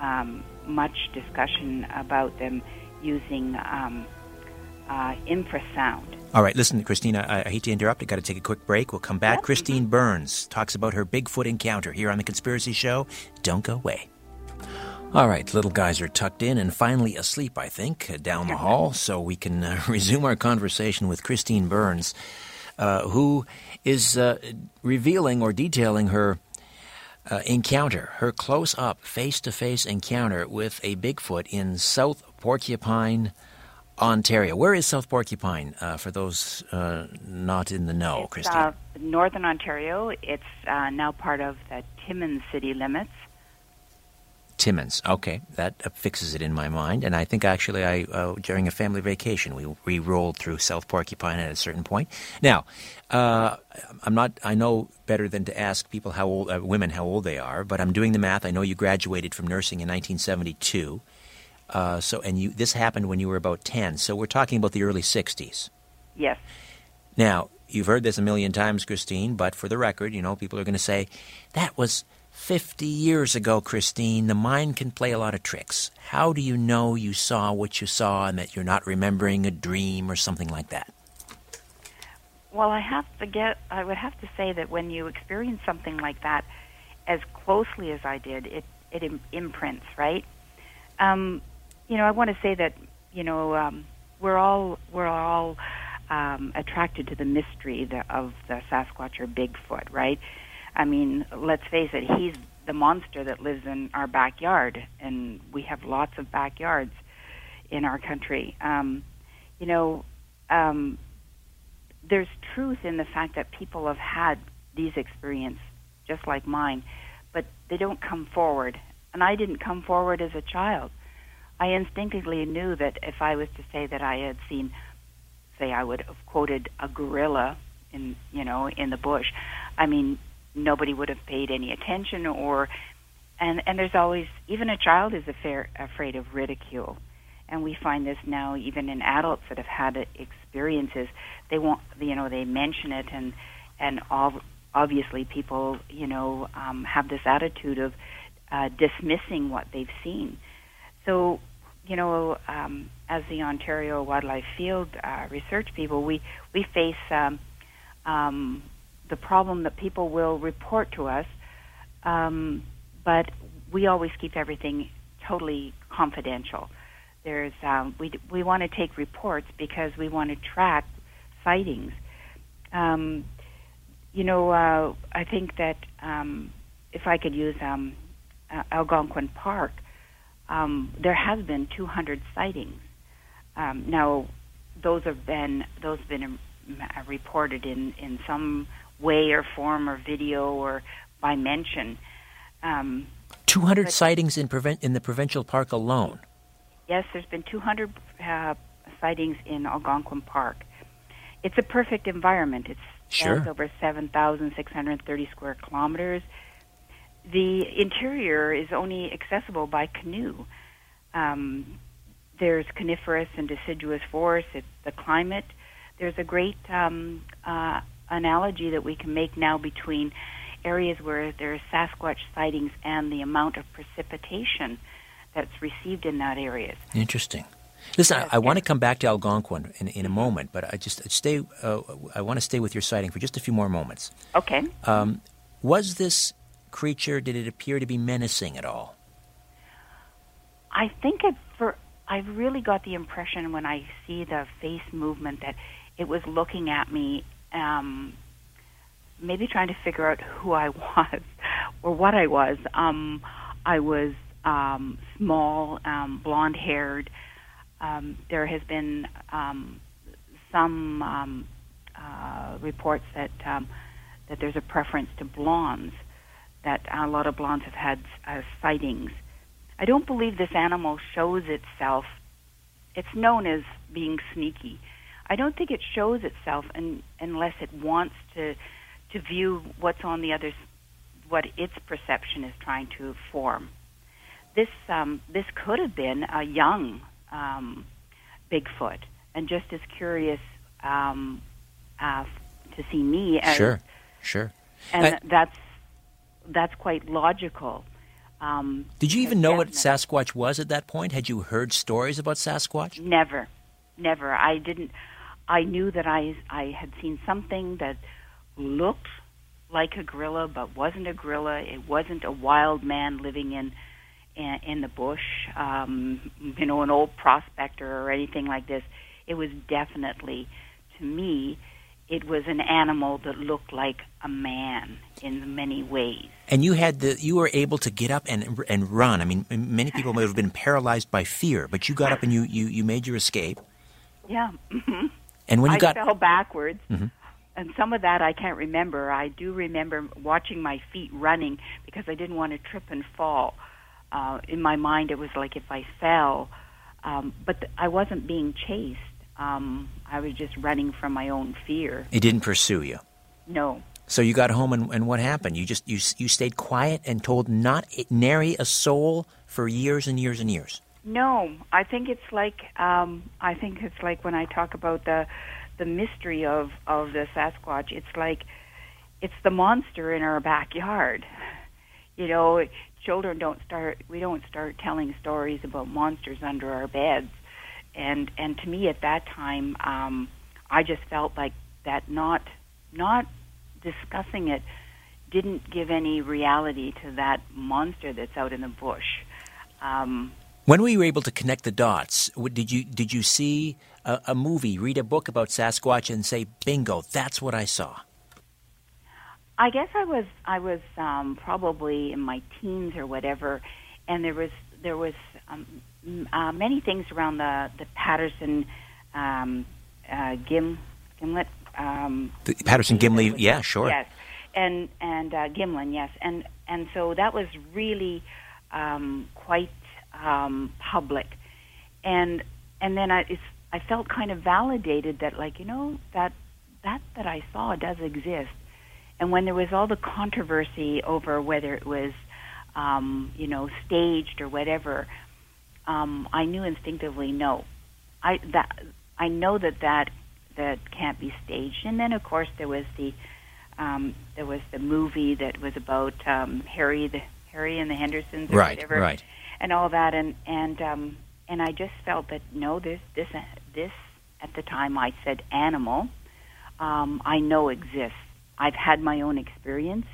um, much discussion about them using um, uh, infrasound. All right, listen, Christina, I, I hate to interrupt. i got to take a quick break. We'll come back. Yep. Christine Byrnes talks about her Bigfoot encounter here on The Conspiracy Show. Don't go away. All right, little guys are tucked in and finally asleep, I think, uh, down the hall, so we can uh, resume our conversation with Christine Byrnes, uh, who is uh, revealing or detailing her uh, encounter, her close up, face to face encounter with a Bigfoot in South Porcupine, Ontario. Where is South Porcupine uh, for those not in the know, Christine? uh, Northern Ontario. It's uh, now part of the Timmins city limits. Timmins. Okay, that uh, fixes it in my mind. And I think actually, I uh, during a family vacation, we we rolled through South Porcupine at a certain point. Now, uh, I'm not. I know better than to ask people how old, uh, women how old they are, but I'm doing the math. I know you graduated from nursing in 1972. Uh, so, and you this happened when you were about 10. So we're talking about the early 60s. Yes. Now, you've heard this a million times, Christine, but for the record, you know, people are going to say that was 50 years ago, Christine. The mind can play a lot of tricks. How do you know you saw what you saw and that you're not remembering a dream or something like that? Well, I have to get. I would have to say that when you experience something like that, as closely as I did, it it Im- imprints, right? Um, you know, I want to say that you know um, we're all we're all um, attracted to the mystery the, of the Sasquatch or Bigfoot, right? I mean, let's face it, he's the monster that lives in our backyard, and we have lots of backyards in our country. Um, you know, um, there's truth in the fact that people have had these experiences just like mine, but they don't come forward. And I didn't come forward as a child. I instinctively knew that if I was to say that I had seen, say, I would have quoted a gorilla in, you know, in the bush. I mean, nobody would have paid any attention, or, and and there's always even a child is affair, afraid of ridicule. And we find this now even in adults that have had experiences. They won't you know they mention it and and all obviously people you know um, have this attitude of uh, dismissing what they've seen. So you know um, as the Ontario Wildlife Field uh, research people we we face um, um, the problem that people will report to us um, but we always keep everything totally confidential there's um, we we want to take reports because we want to track sightings. Um, you know, uh, I think that um, if I could use um, uh, Algonquin Park, um, there has been 200 sightings. Um, now, those have been those have been um, reported in in some way or form or video or by mention. Um, 200 but- sightings in, prevent, in the provincial park alone. Yes, there's been 200 uh, sightings in Algonquin Park. It's a perfect environment. It's Sure. over 7,630 square kilometers. The interior is only accessible by canoe. Um, there's coniferous and deciduous forests. It's the climate. There's a great um, uh, analogy that we can make now between areas where there are Sasquatch sightings and the amount of precipitation that's received in that area. Interesting. Listen, Yes, I, I want to come back to Algonquin in, in a moment, but I just stay. Uh, I want to stay with your sighting for just a few more moments. Okay. Um, was this creature? Did it appear to be menacing at all? I think it for I really got the impression when I see the face movement that it was looking at me, um, maybe trying to figure out who I was or what I was. Um, I was um, small, um, blonde haired. um, there has been um, some um, uh, reports that um, that there's a preference to blondes. That a lot of blondes have had uh, sightings. I don't believe this animal shows itself. It's known as being sneaky. I don't think it shows itself in, unless it wants to to view what's on the other, what its perception is trying to form. This um, this could have been a young um, Bigfoot, and just as curious um, uh, to see me. As, sure, sure. And I, that's that's quite logical. Um, did you even know what Sasquatch was at that point? Had you heard stories about Sasquatch? Never, never. I didn't. I knew that I I had seen something that looked like a gorilla but wasn't a gorilla. It wasn't a wild man living in in, in the bush, um, you know, an old prospector or anything like this. It was definitely, to me, it was an animal that looked like a man in many ways. And you had the you were able to get up and and run. I mean, many people may have been paralyzed by fear, but you got up and you you, you made your escape. Yeah. Mm-hmm. And when you I got fell backwards. Mm-hmm. And some of that I can't remember. I do remember watching my feet running because I didn't want to trip and fall uh, in my mind, it was like if I fell, um, but th- I wasn't being chased. Um, I was just running from my own fear. It didn't pursue you. No. So you got home, and, and what happened? You just you you stayed quiet and told not nary a soul for years and years and years. No, I think it's like um, I think it's like when I talk about the the mystery of of the Sasquatch. It's like it's the monster in our backyard. You know, children don't start we don't start telling stories about monsters under our beds and and to me at that time um i just felt like that not not discussing it didn't give any reality to that monster that's out in the bush um when were you able to connect the dots? Did you did you see a, a movie, read a book about Sasquatch, and say, "Bingo, that's what I saw"? I guess I was I was um, probably in my teens or whatever, and there was there was um, uh, many things around the the Patterson um, uh, Gim Gimlet. Um, the Patterson Gimlin, yeah, sure. Yes, and and uh, Gimlin, yes, and and so that was really um, quite um, public, and and then I it's, I felt kind of validated that like you know that that that I saw does exist and when there was all the controversy over whether it was, um, you know, staged or whatever, um, I knew instinctively no. I that I know that that that can't be staged. And then of course there was the um, there was the movie that was about um, Harry the Harry and the Hendersons or right, whatever, right. And all that. And and um, and I just felt that no, this this this at the time I said animal. Um, I know exists I've had my own experience.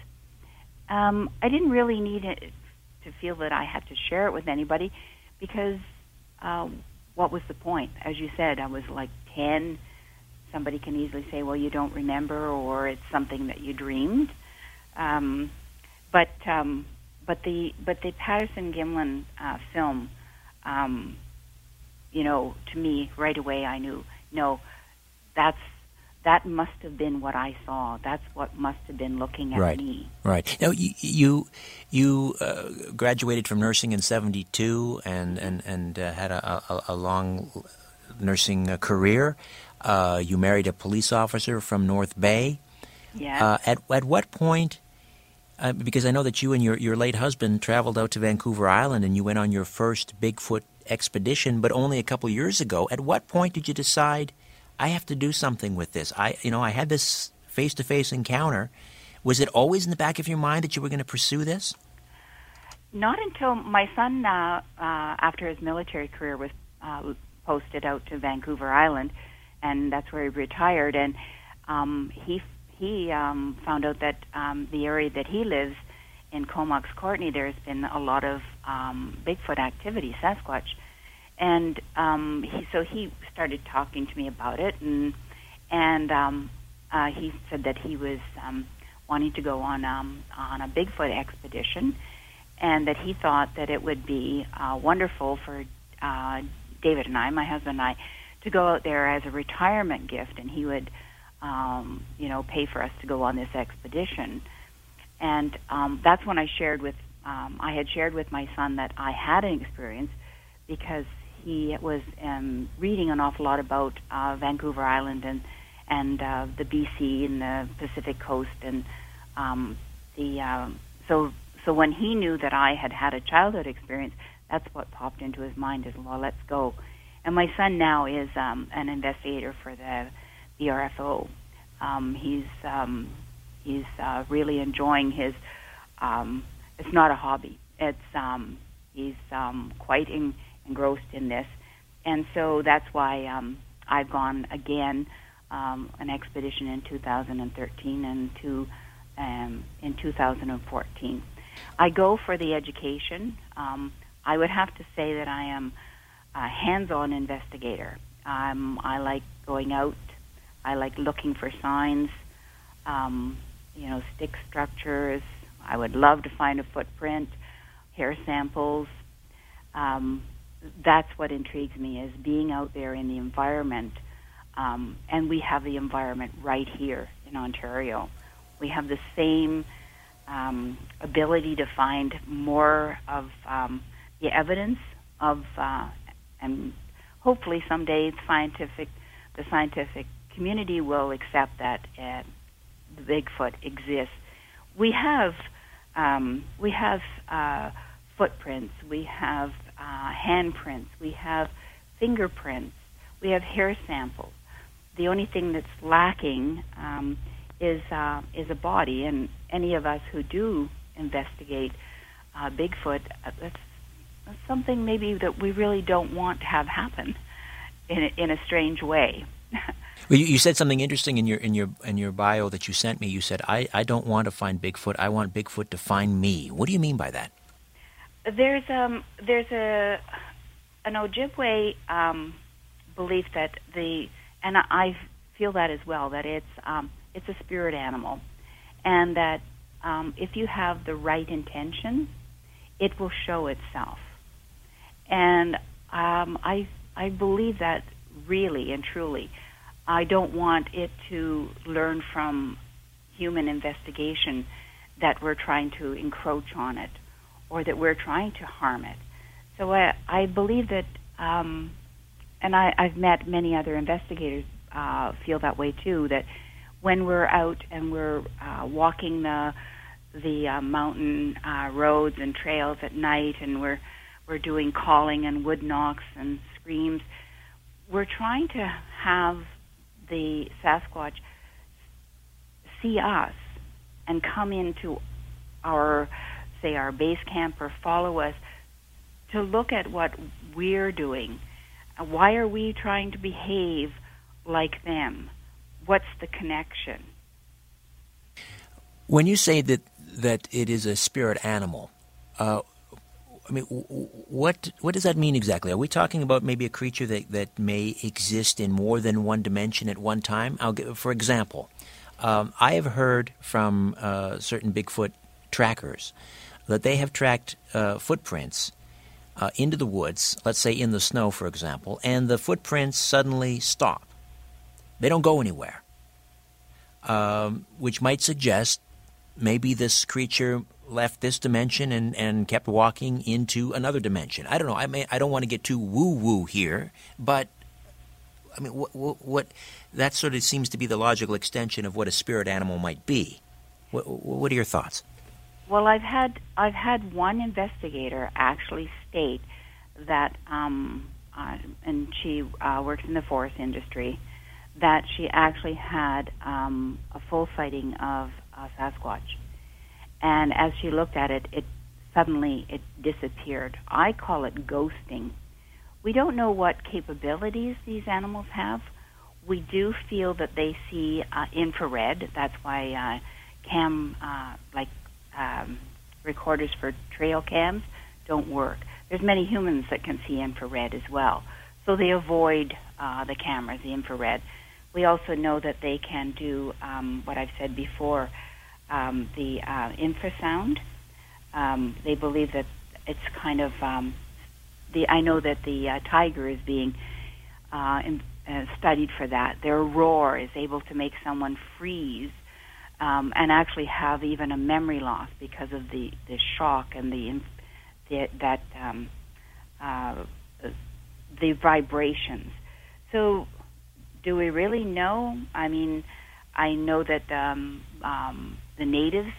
Um, I didn't really need it to feel that I had to share it with anybody because uh, what was the point? As you said, I was like 10. Somebody can easily say, well, you don't remember, or it's something that you dreamed. Um, but um, but the but the Patterson Gimlin uh, film, um, you know, to me right away I knew no, that's that must have been what I saw. That's what must have been looking at right. me. Right. Now you you, you uh, graduated from nursing in '72 and and and uh, had a, a, a, long nursing uh, career. Uh, you married a police officer from North Bay. Yeah. Uh, at at what point? Uh, because I know that you and your, your late husband traveled out to Vancouver Island and you went on your first Bigfoot expedition, but only a couple years ago. At what point did you decide I have to do something with this. I, you know, I had this face to face encounter. Was it always in the back of your mind that you were going to pursue this? Not until my son, uh, uh, after his military career, was uh, posted out to Vancouver Island, and that's where he retired. And um, he he um, found out that um, the area that he lives in Comox Courtenay, there's been a lot of um, Bigfoot activity, Sasquatch. And um, he, so he started talking to me about it, and and um, uh, he said that he was um, wanting to go on um, on a Bigfoot expedition, and that he thought that it would be uh, wonderful for uh, David and I, my husband and I, to go out there as a retirement gift, and he would, um, you know, pay for us to go on this expedition. And um, that's when I shared with, um, I had shared with my son that I had an experience because he was um, reading an awful lot about uh, Vancouver Island and and uh, the BC and the Pacific Coast and um, the uh, so so when he knew that I had had a childhood experience, that's what popped into his mind is well, let's go. And my son now is um, an investigator for the the RFO. Um, he's um, he's uh, really enjoying his. Um, it's not a hobby. It's um, he's um, quite in, engrossed in this, and so that's why um, I've gone again um, an expedition in 2013 and two um, in 2014. I go for the education. Um, I would have to say that I am a hands-on investigator. Um, I like going out. I like looking for signs. Um, you know, stick structures. I would love to find a footprint, hair samples. Um, that's what intrigues me is being out there in the environment. Um, and we have the environment right here in Ontario. We have the same um, ability to find more of um, the evidence of, uh, and hopefully someday scientific, the scientific community will accept that uh, Bigfoot exists. We have um, we have uh, footprints, we have uh, handprints, we have fingerprints, we have hair samples. The only thing that's lacking um, is uh, is a body, and any of us who do investigate uh, Bigfoot, uh, that's, that's something maybe that we really don't want to have happen in a, in a strange way. well, you, you, said something interesting in your in your in your bio that you sent me. You said, "I I don't want to find Bigfoot. I want Bigfoot to find me." What do you mean by that? There's um there's a an Ojibwe um, belief that the and I feel that as well that it's um, it's a spirit animal, and that um, if you have the right intention, it will show itself. And um, I I believe that really and truly. I don't want it to learn from human investigation that we're trying to encroach on it or that we're trying to harm it. So I, I believe that, um, and I, I've met many other investigators uh, feel that way too. That when we're out and we're uh, walking the the uh, mountain uh, roads and trails at night, and we're we're doing calling and wood knocks and screams, we're trying to have the Sasquatch see us and come into our say our base camp or follow us to look at what we're doing. Why are we trying to behave like them? what's the connection? When you say that that it is a spirit animal, uh, I mean, what what does that mean exactly? Are we talking about maybe a creature that, that may exist in more than one dimension at one time? I'll give, for example, um, I have heard from uh, certain Bigfoot trackers that they have tracked uh, footprints uh, into the woods, let's say in the snow, for example, and the footprints suddenly stop. They don't go anywhere, um, which might suggest maybe this creature left this dimension and, and kept walking into another dimension. I don't know. I may I don't want to get too woo woo here, but I mean, what, what, what, that sort of seems to be the logical extension of what a spirit animal might be. What, what are your thoughts? Well, I've had I've had one investigator actually state that, um, uh, and she uh, works in the forest industry, that she actually had um, a full sighting of a Sasquatch. And as she looked at it, it suddenly it disappeared. I call it ghosting. We don't know what capabilities these animals have. We do feel that they see uh, infrared. That's why uh, cam, uh, like um, recorders for trail cams, don't work. There's many humans that can see infrared as well, so they avoid uh, the cameras, the infrared. We also know that they can do um, what I've said before, um, the uh, infrasound. Um, they believe that it's kind of um, the I know that the uh, tiger is being uh, in, uh, studied for that. Their roar is able to make someone freeze um, and actually have even a memory loss because of the, the shock and the, the that um, uh, the vibrations. So, do we really know? I mean, I know that um, um, the natives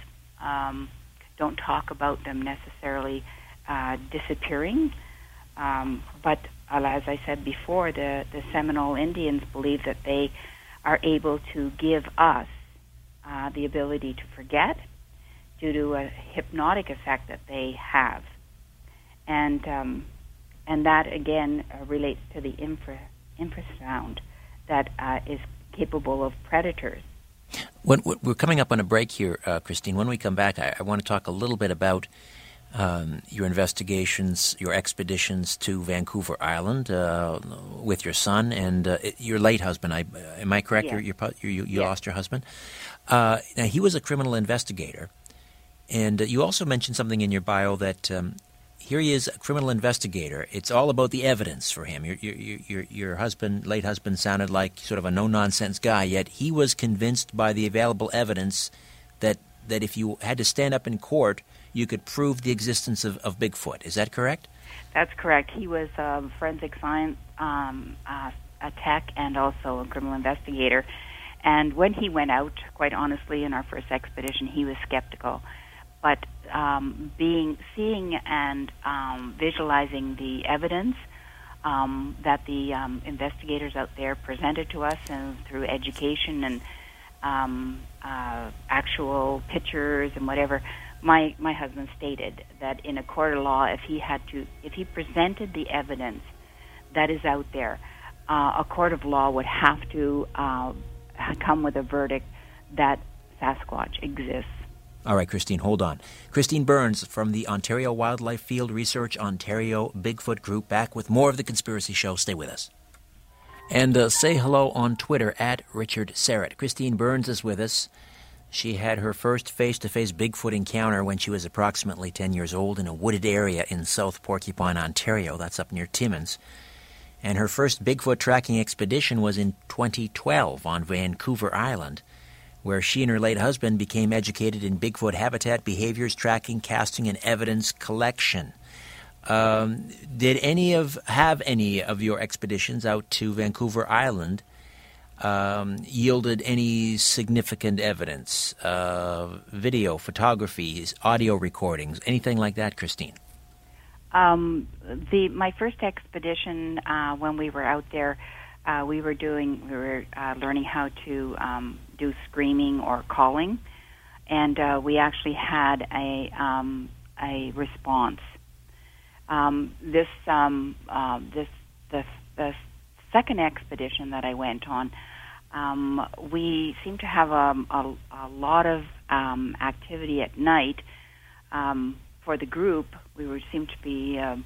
um, don't talk about them necessarily uh, disappearing, um, but uh, as I said before, the, the Seminole Indians believe that they are able to give us uh, the ability to forget due to a hypnotic effect that they have. And, um, and that again uh, relates to the infra, infrasound that uh, is capable of predators. When, we're coming up on a break here, uh, Christine. When we come back, I, I, want to talk a little bit about um, your investigations, your expeditions to Vancouver Island uh, with your son and uh, your late husband. I, am I correct? Yes. you you, you lost your husband. Uh, now, he was a criminal investigator. And uh, you also mentioned something in your bio that um, here he is, a criminal investigator. It's all about the evidence for him. Your, your, your, your husband, late husband, sounded like sort of a no nonsense guy, yet he was convinced by the available evidence that, that if you had to stand up in court, you could prove the existence of, of Bigfoot. Is that correct? That's correct. He was a forensic science um, uh, a tech and also a criminal investigator. And when he went out, quite honestly, in our first expedition, he was skeptical. But um, being, seeing, and um, visualizing the evidence um, that the um, investigators out there presented to us, and through education and um, uh, actual pictures and whatever, my my husband stated that in a court of law, if he had to, if he presented the evidence that is out there, uh, a court of law would have to uh, come with a verdict that Sasquatch exists. All right, Christine, hold on. Christine Byrnes from the Ontario Wildlife Field Research Ontario Bigfoot Group back with more of The Conspiracy Show. Stay with us. And uh, say hello on Twitter at Richard Syrett. Christine Byrnes is with us. She had her first face to face Bigfoot encounter when she was approximately 10 years old in a wooded area in South Porcupine, Ontario. That's up near Timmins. And her first Bigfoot tracking expedition was in 2012 on Vancouver Island, where she and her late husband became educated in Bigfoot habitat, behaviors tracking, casting, and evidence collection. Um, did any of have any of your expeditions out to Vancouver Island um, yielded any significant evidence, uh, video, photographies, audio recordings, anything like that, Christine? Um, the my first expedition uh, when we were out there, uh, we were doing we were uh, learning how to um, do screaming or calling, and uh, we actually had a um, a response. Um, this um, uh, this the, the second expedition that I went on, um, we seemed to have a, a, a lot of um, activity at night um, for the group. We were seemed to be. Uh,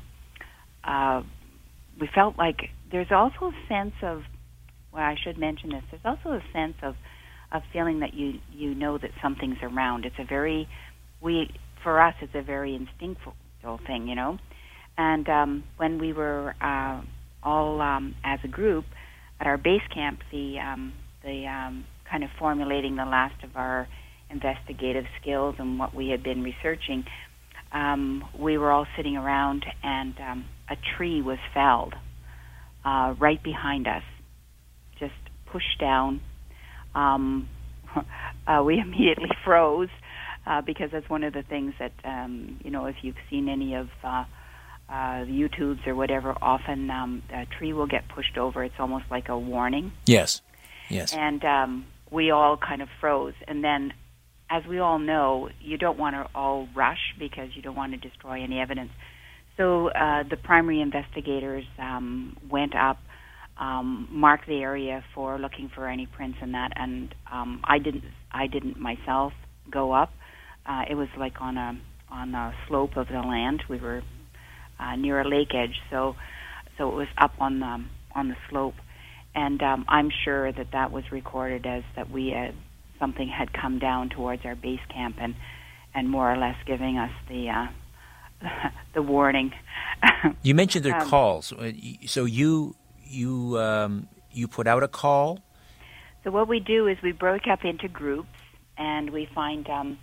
uh, we felt like there's also a sense of. Well, I should mention this. There's also a sense of of feeling that you you know that something's around. It's a very we for us it's a very instinctual thing, you know. And um, when we were uh, all um, as a group, at our base camp, the um, the um, kind of formulating the last of our investigative skills and what we had been researching, um, we were all sitting around, and um, a tree was felled uh, right behind us, just pushed down. Um, uh, we immediately froze uh, because that's one of the things that um, you know if you've seen any of uh, uh, YouTubes or whatever, often um, a tree will get pushed over. It's almost like a warning. Yes. Yes. And um, we all kind of froze. And then, as we all know, you don't want to all rush because you don't want to destroy any evidence. So uh, the primary investigators um, went up, um, marked the area for looking for any prints and that. And um, I didn't. I didn't myself go up. Uh, it was like on a on a slope of the land. We were uh, near a lake edge, so so it was up on the on the slope, and um, I'm sure that that was recorded as that we had something had come down towards our base camp and and more or less giving us the uh, the warning. you mentioned their Um, calls, Uh, so you you um, you put out a call. So what we do is we break up into groups, and we find um,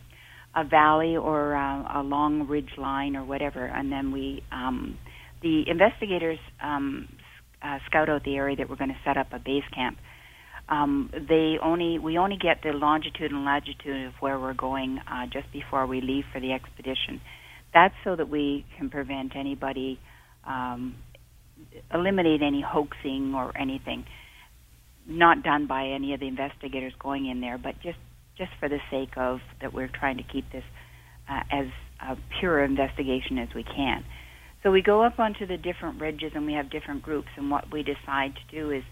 a valley or uh, a long ridge line or whatever, and then we um, the investigators um, uh, scout out the area that we're going to set up a base camp. Um, they only we only get the longitude and latitude of where we're going uh, just before we leave for the expedition. That's so that we can prevent anybody um, eliminate any hoaxing or anything not done by any of the investigators going in there, but just just for the sake of that we're trying to keep this uh, as a pure investigation as we can. So we go up onto the different ridges and we have different groups, and what we decide to do is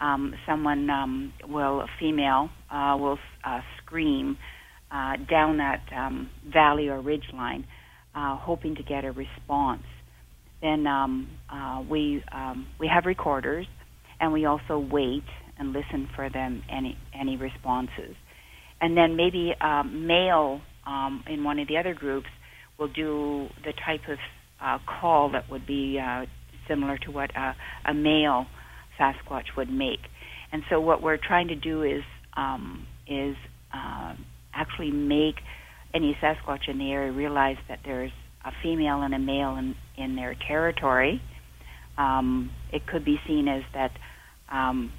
um, someone um, will, a female, uh, will uh, scream uh, down that um, valley or ridge line, uh, hoping to get a response. Then um, uh, we um, we have recorders, and we also wait and listen for them any any responses. And then maybe um, male um, in one of the other groups will do the type of uh, call that would be uh, similar to what uh, a male Sasquatch would make. And so what we're trying to do is um, is uh, actually make any Sasquatch in the area realize that there's a female and a male in, in their territory. Um, it could be seen as that um,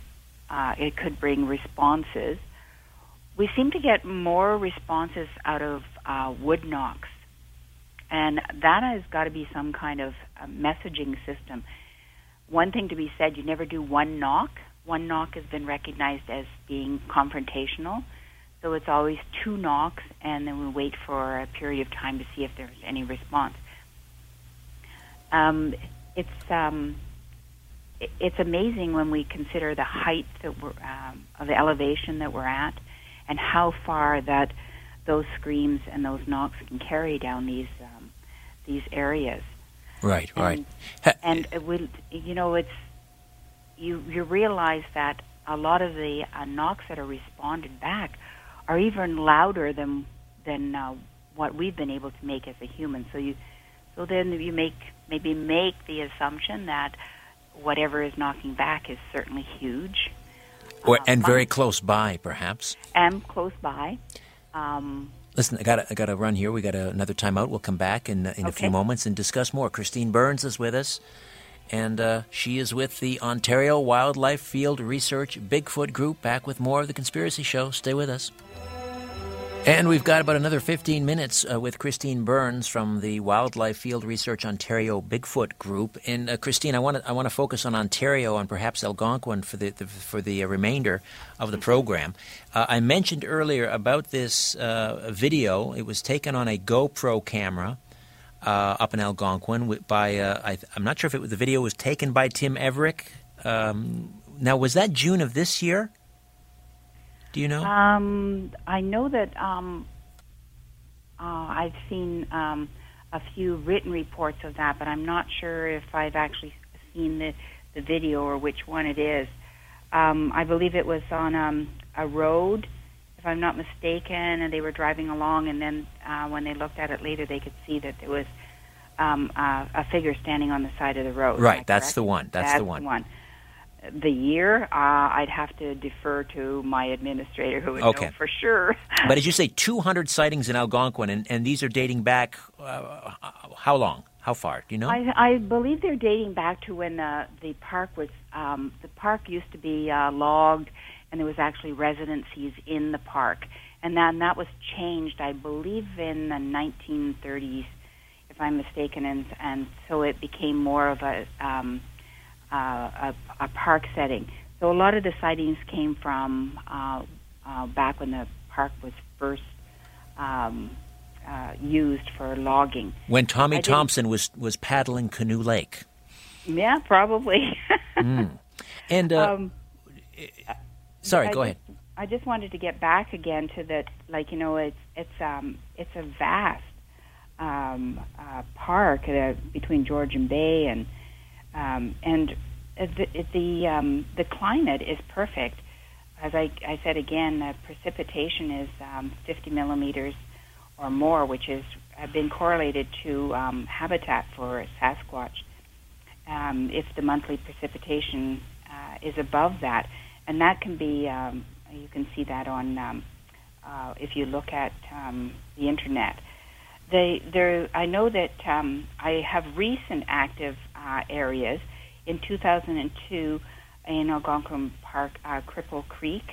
uh, it could bring responses. We seem to get more responses out of uh, wood knocks, and that has got to be some kind of messaging system. One thing to be said: you never do one knock. One knock has been recognized as being confrontational, so it's always two knocks, and then we wait for a period of time to see if there's any response. Um, it's um, it's amazing when we consider the height that we're um, of the elevation that we're at, and how far that those screams and those knocks can carry down these um, these areas. Right, And- right. And it will, you know, it's you you realize that a lot of the uh, knocks that are responded back are even louder than than uh, what we've been able to make as a human. So you so then you make maybe make the assumption that whatever is knocking back is certainly huge or, uh, and very close by, perhaps. and close by. Um, Listen, I got I got to run here. We got a, another timeout. We'll come back in in a few moments and discuss more. Christine Byrnes is with us, and uh, she is with the Ontario Wildlife Field Research Bigfoot Group. Back with more of the Conspiracy Show. Stay with us. And we've got about another 15 minutes uh, with Christine Byrnes from the Wildlife Field Research Ontario Bigfoot Group. And uh, Christine, I want to I want to focus on Ontario and perhaps Algonquin for the, the for the uh, remainder of the program. Uh, I mentioned earlier about this uh, video. It was taken on a GoPro camera. Uh, up in Algonquin by I, I'm not sure if it, the video was taken by Tim Everick. Um, now, was that June of this year? Do you know? Um, I know that um, uh, I've seen um, a few written reports of that, but I'm not sure if I've actually seen the, the video or which one it is. Um, I believe it was on um, a road, if I'm not mistaken, and they were driving along, and then uh, when they looked at it later, they could see that there was um, uh, a figure standing on the side of the road. Right, that that's correct? the one. That's the one. The year, uh, I'd have to defer to my administrator, who would Okay. know for sure. But as you say, 200 sightings in Algonquin, and, and these are dating back uh, how long? How far? Do you know? I, I believe they're dating back to when the the park was um, the park used to be uh, logged, and there was actually residencies in the park, and then that was changed, I believe, in the 1930s, if I'm mistaken, and and so it became more of a um, uh, a, a park setting. So a lot of the sightings came from uh, uh, back when the park was first um, uh, used for logging. when Tommy I Thomson was, was paddling Canoe Lake. Yeah, probably. And, uh, um, sorry, I go just- ahead. I just wanted to get back again to that, like you know, it's it's um it's a vast um, uh, park uh, between Georgian Bay and um, and the the um, the climate is perfect. As I, I said again, the precipitation is um, 50 millimeters or more, which have been correlated to um, habitat for Sasquatch um, if the monthly precipitation uh, is above that, and that can be um, you can see that on uh, if you look at the internet. They, there, I know that I have recent active uh, areas. In 2002, in Algonquin Park, uh, Cripple Creek,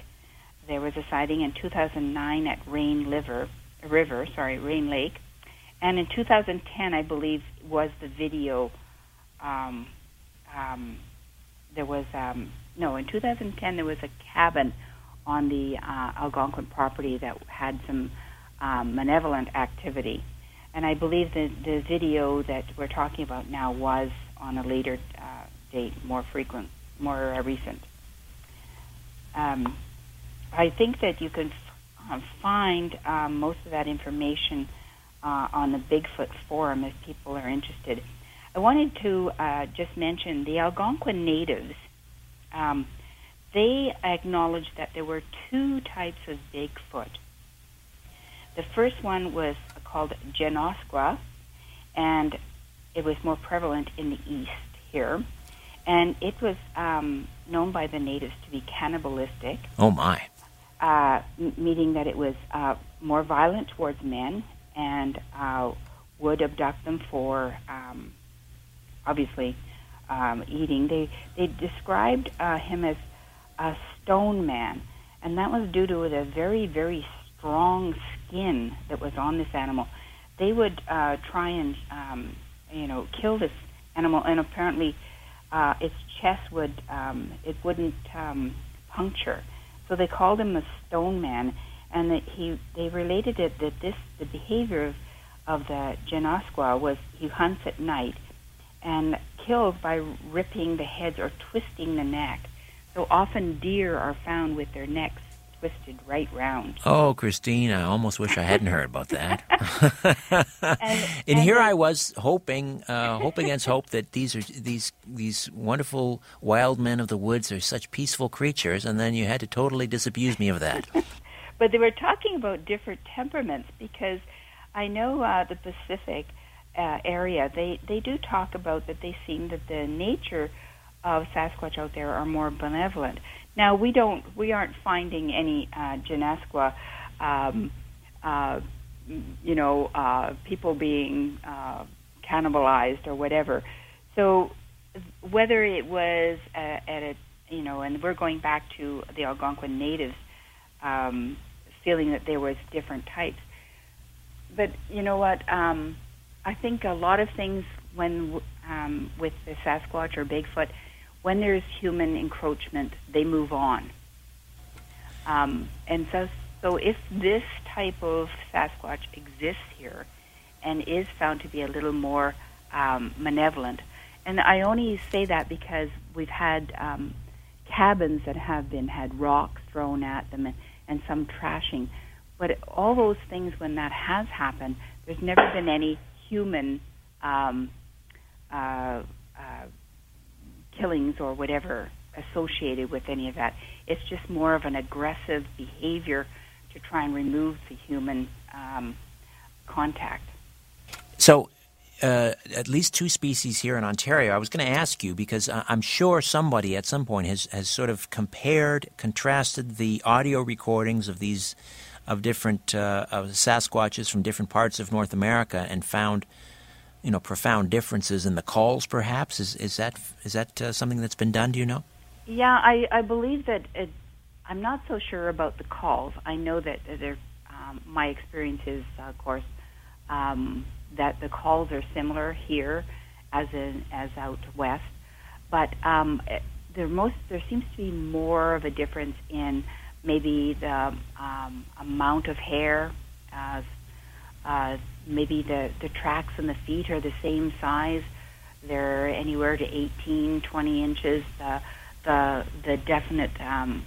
there was a sighting. In 2009, at Rain River, River, sorry, Rain Lake, and in 2010, I believe was the video. Um, um, there was um, no. In 2010, there was a cabin on the uh, Algonquin property that had some um, malevolent activity. And I believe that the video that we're talking about now was on a later uh, date, more frequent, more uh, recent. Um, I think that you can f- uh, find um, most of that information uh, on the Bigfoot forum if people are interested. I wanted to uh, just mention the Algonquin natives. Um, they acknowledged that there were two types of Bigfoot. The first one was called Genosqua, and it was more prevalent in the east here. And it was um, known by the natives to be cannibalistic. Oh, my. Uh, meaning that it was uh, more violent towards men and uh, would abduct them for, um, obviously, um, eating. They, they described uh, him as a stone man, and that was due to a very, very strong skin that was on this animal. They would uh, try and, um, you know, kill this animal, and apparently uh, its chest would, um, it wouldn't um, puncture. So they called him the stone man, and that he, they related it that this, the behavior of, of the Genosqua was he hunts at night and kills by ripping the heads or twisting the neck so often deer are found with their necks twisted right round. Oh, Christine, I almost wish I hadn't heard about that. and, and, and here I was hoping, uh, hope against hope, that these are these these wonderful wild men of the woods are such peaceful creatures, and then you had to totally disabuse me of that. but they were talking about different temperaments because I know uh, the Pacific uh, area. They they do talk about that they seem that the nature of Sasquatch out there are more benevolent. Now we don't, we aren't finding any uh, Genesqua, um, uh, you know, uh, people being uh, cannibalized or whatever. So whether it was uh, at a, you know, and we're going back to the Algonquin natives um, feeling that there was different types. But you know what? Um, I think a lot of things when um, with the Sasquatch or Bigfoot when there's human encroachment, they move on. Um, and so, so if this type of Sasquatch exists here and is found to be a little more um, malevolent, and I only say that because we've had um, cabins that have been had rocks thrown at them and, and some trashing, but all those things when that has happened, there's never been any human um, uh, uh, killings or whatever associated with any of that. It's just more of an aggressive behavior to try and remove the human um, contact. So, uh, at least two species here in Ontario. I was going to ask you because I'm sure somebody at some point has, has sort of compared, contrasted the audio recordings of these of different uh, of Sasquatches from different parts of North America and found you know profound differences in the calls perhaps? Is is that is that uh, something that's been done do you know? Yeah i i believe that it, i'm not so sure about the calls. I know that there um, my experience is uh, of course um, that the calls are similar here as in as out west. But um, there most there seems to be more of a difference in maybe the um, amount of hair uh, uh, maybe the, the tracks and the feet are the same size. They're anywhere to 18, 20 inches. The, the, the definite, um,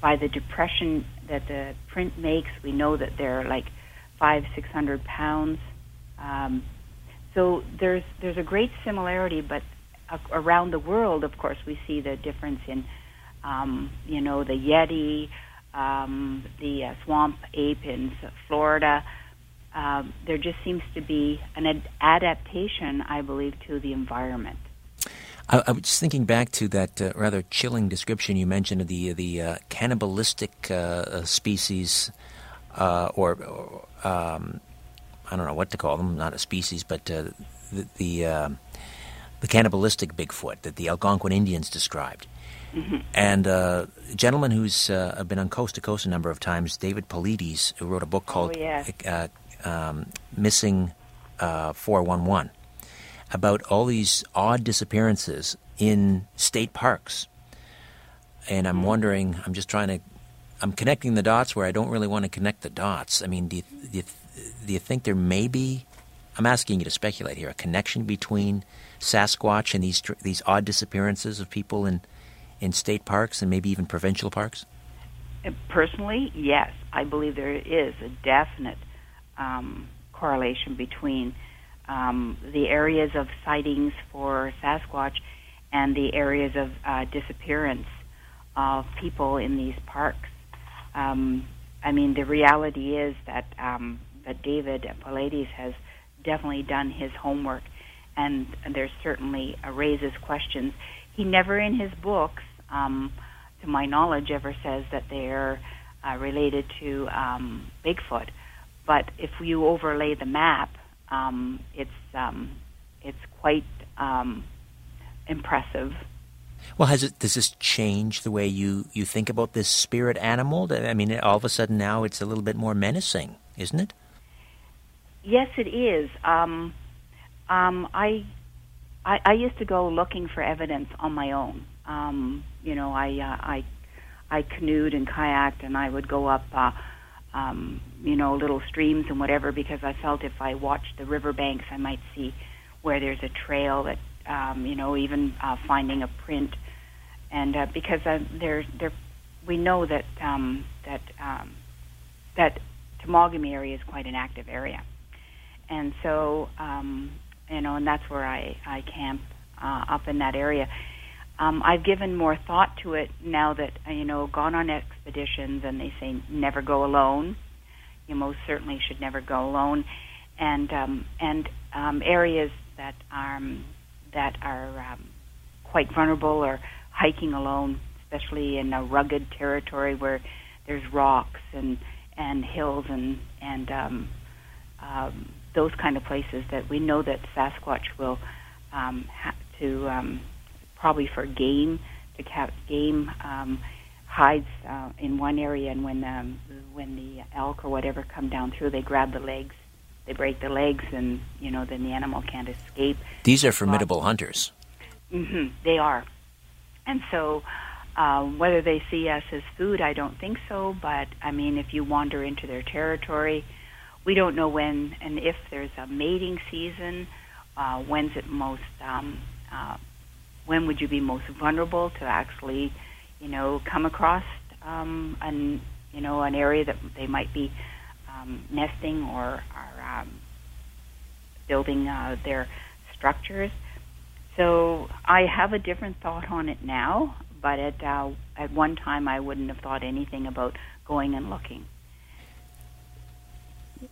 by the depression that the print makes, we know that they're like five, six hundred pounds. Um, so there's there's a great similarity, but around the world, of course, we see the difference in, um, you know, the yeti, um, the uh, swamp ape in Florida, uh, there just seems to be an ad- adaptation, I believe, to the environment. I, I, was just thinking back to that uh, rather chilling description you mentioned of the the uh, cannibalistic uh, uh species, uh, or, or um, I don't know what to call them, not a species, but uh, the the, the, cannibalistic Bigfoot that the Algonquin Indians described. Mm-hmm. And a gentleman who's been on Coast to Coast a number of times, David Paulides, who wrote a book called oh, um, Missing 411 about all these odd disappearances in state parks. And I'm mm-hmm. wondering, I'm just trying to, I'm connecting the dots where I don't really want to connect the dots. I mean, do you, do you, do you think there may be, I'm asking you to speculate here, a connection between Sasquatch and these, these odd disappearances of people in, in state parks and maybe even provincial parks? Uh, personally, yes. I believe there is a definite um, correlation between um, the areas of sightings for Sasquatch and the areas of uh, disappearance of people in these parks. Um, I mean, the reality is that um, that David Paulides has definitely done his homework, and, and there certainly uh, raises questions. He never, in his books, um, to my knowledge, ever says that they're uh, related to um, Bigfoot. But if you overlay the map um, it's um, it's quite um, impressive. Well, has it does this change the way you, you think about this spirit animal? I mean, all of a sudden now it's a little bit more menacing, isn't it? Yes, it is. Um, um, I, I, I used to go looking for evidence on my own. Um, you know, I uh, I I canoed and kayaked, and I would go up. Uh, um, you know, little streams and whatever, because I felt if I watched the riverbanks, I might see where there's a trail that, um, you know, even uh, finding a print, and uh, because uh, there, there, we know that um, that um, that Temagami area is quite an active area, and so um, you know, and that's where I I camp uh, up in that area. Um, I've given more thought to it now that uh, you know gone on expeditions, and they say never go alone. You most certainly should never go alone, and um, and um, areas that are um, that are um, quite vulnerable or hiking alone, especially in a rugged territory where there's rocks and and hills and and um, those kind of places that we know that Sasquatch will um, ha- to probably for game to catch game um, hides uh, in one area, and when um, when the elk or whatever come down through, they grab the legs, they break the legs, and you know then the animal can't escape. These are formidable hunters. Mm-hmm, they are, and so. Uh, whether they see us as food, I don't think so. But I mean, if you wander into their territory, we don't know when and if there's a mating season. Uh, when's it most um, uh, when would you be most vulnerable to actually, you know, come across um, an you know an area that they might be um, nesting or are um, building uh, their structures. So I have a different thought on it now, but at uh, at one time I wouldn't have thought anything about going and looking.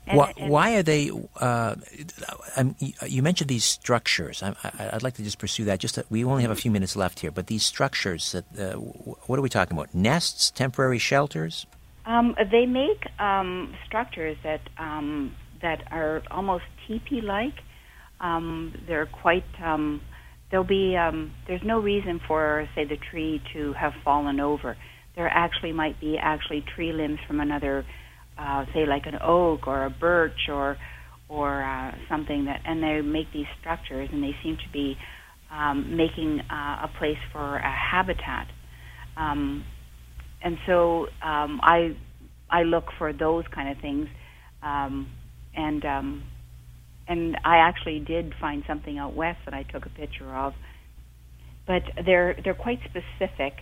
Why, why, are they? Uh, you mentioned these structures. I, would like to just pursue that. Just we only have a few minutes left here, but these structures. That, uh, what are we talking about? Nests, temporary shelters. Um, they make um, structures that um, that are almost teepee-like. Um, they're quite. Um, there'll be. Um, there's no reason for, say, the tree to have fallen over. There actually might be actually tree limbs from another uh, say like an oak or a birch or or uh, something that, and they make these structures, and they seem to be um, making uh, a place for a habitat. Um, and so um, I I look for those kind of things, um, and um, and I actually did find something out west that I took a picture of. But they're they're quite specific.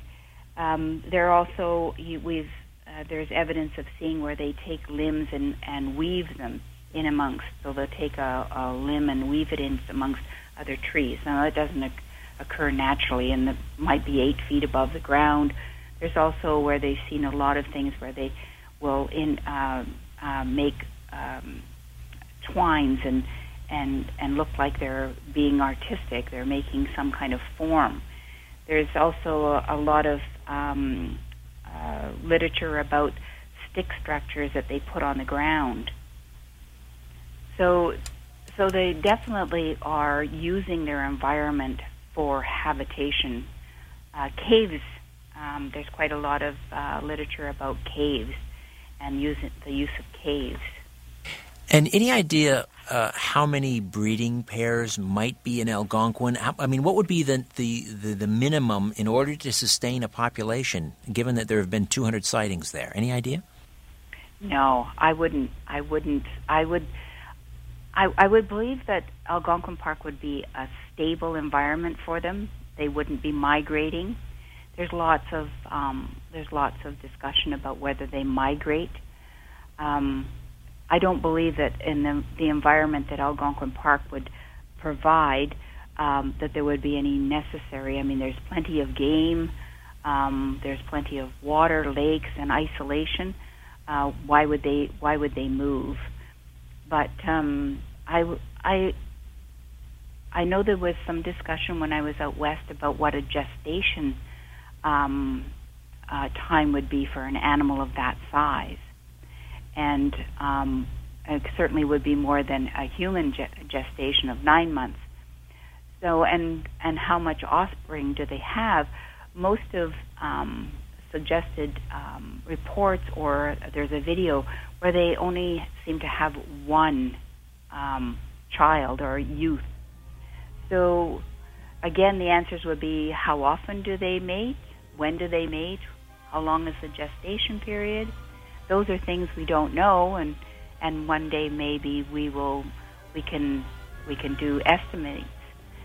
Um, they're also we've uh, there's evidence of seeing where they take limbs and, and weave them in amongst. So they'll take a, a limb and weave it in amongst other trees. Now that doesn't occur naturally, and it might be eight feet above the ground. There's also where they've seen a lot of things where they will in uh, uh, make um, twines and and and look like they're being artistic. They're making some kind of form. There's also a, a lot of um, uh, literature about stick structures that they put on the ground. So, so they definitely are using their environment for habitation. Uh, caves. Um, there's quite a lot of uh, literature about caves and use, the use of caves. And any idea uh, how many breeding pairs might be in Algonquin? I mean, what would be the, the, the, the, minimum in order to sustain a population, given that there have been 200 sightings there? Any idea? No, I wouldn't. I wouldn't. I would. I, I would believe that Algonquin Park would be a stable environment for them. They wouldn't be migrating. There's lots of um, there's lots of discussion about whether they migrate. Um, I don't believe that in the, the environment that Algonquin Park would provide um, that there would be any necessary. I mean, there's plenty of game, um, there's plenty of water, lakes, and isolation. Uh, why would they? Why would they move? But um, I, I, I know there was some discussion when I was out west about what a gestation um, uh, time would be for an animal of that size and um, it certainly would be more than a human gestation of nine months. So, and and how much offspring do they have? Most of um, suggested um, reports, or there's a video where they only seem to have one um, child or youth. So, again, the answers would be: How often do they mate? When do they mate? How long is the gestation period? Those are things we don't know, and and one day maybe we will we can we can do estimates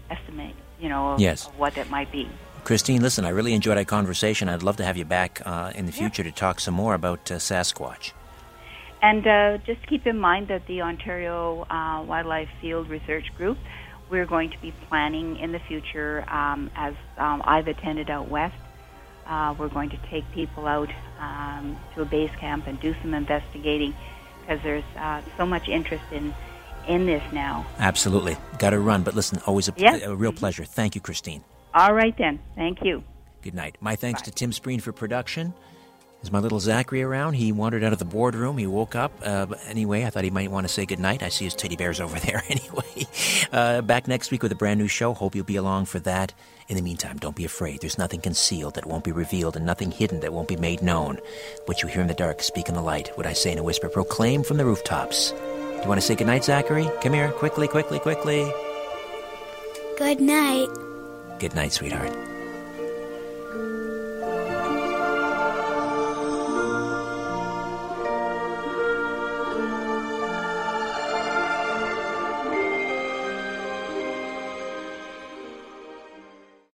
estimate you know of, yes. of what that might be. Christine, listen, I really enjoyed our conversation. I'd love to have you back uh, in the future yeah. to talk some more about uh, Sasquatch. And uh, just keep in mind that the Ontario uh, Wildlife Field Research Group, we're going to be planning in the future, um, as um, I've attended out west, uh, we're going to take people out um, to a base camp and do some investigating because there's uh, so much interest in in this now. Absolutely, got to run. But listen, always a, yes. a real pleasure. Thank you, Christine. All right then. Thank you. Good night. My thanks Bye. to Tim Spreen for production. Is my little Zachary around? He wandered out of the boardroom. He woke up. Uh, anyway, I thought he might want to say goodnight. I see his teddy bears over there anyway. Uh, back next week with a brand new show. Hope you'll be along for that. In the meantime, don't be afraid. There's nothing concealed that won't be revealed and nothing hidden that won't be made known. What you hear in the dark, speak in the light. What I say in a whisper, proclaim from the rooftops. Do you want to say goodnight, Zachary? Come here, quickly, quickly, quickly. Good night. Good night, sweetheart.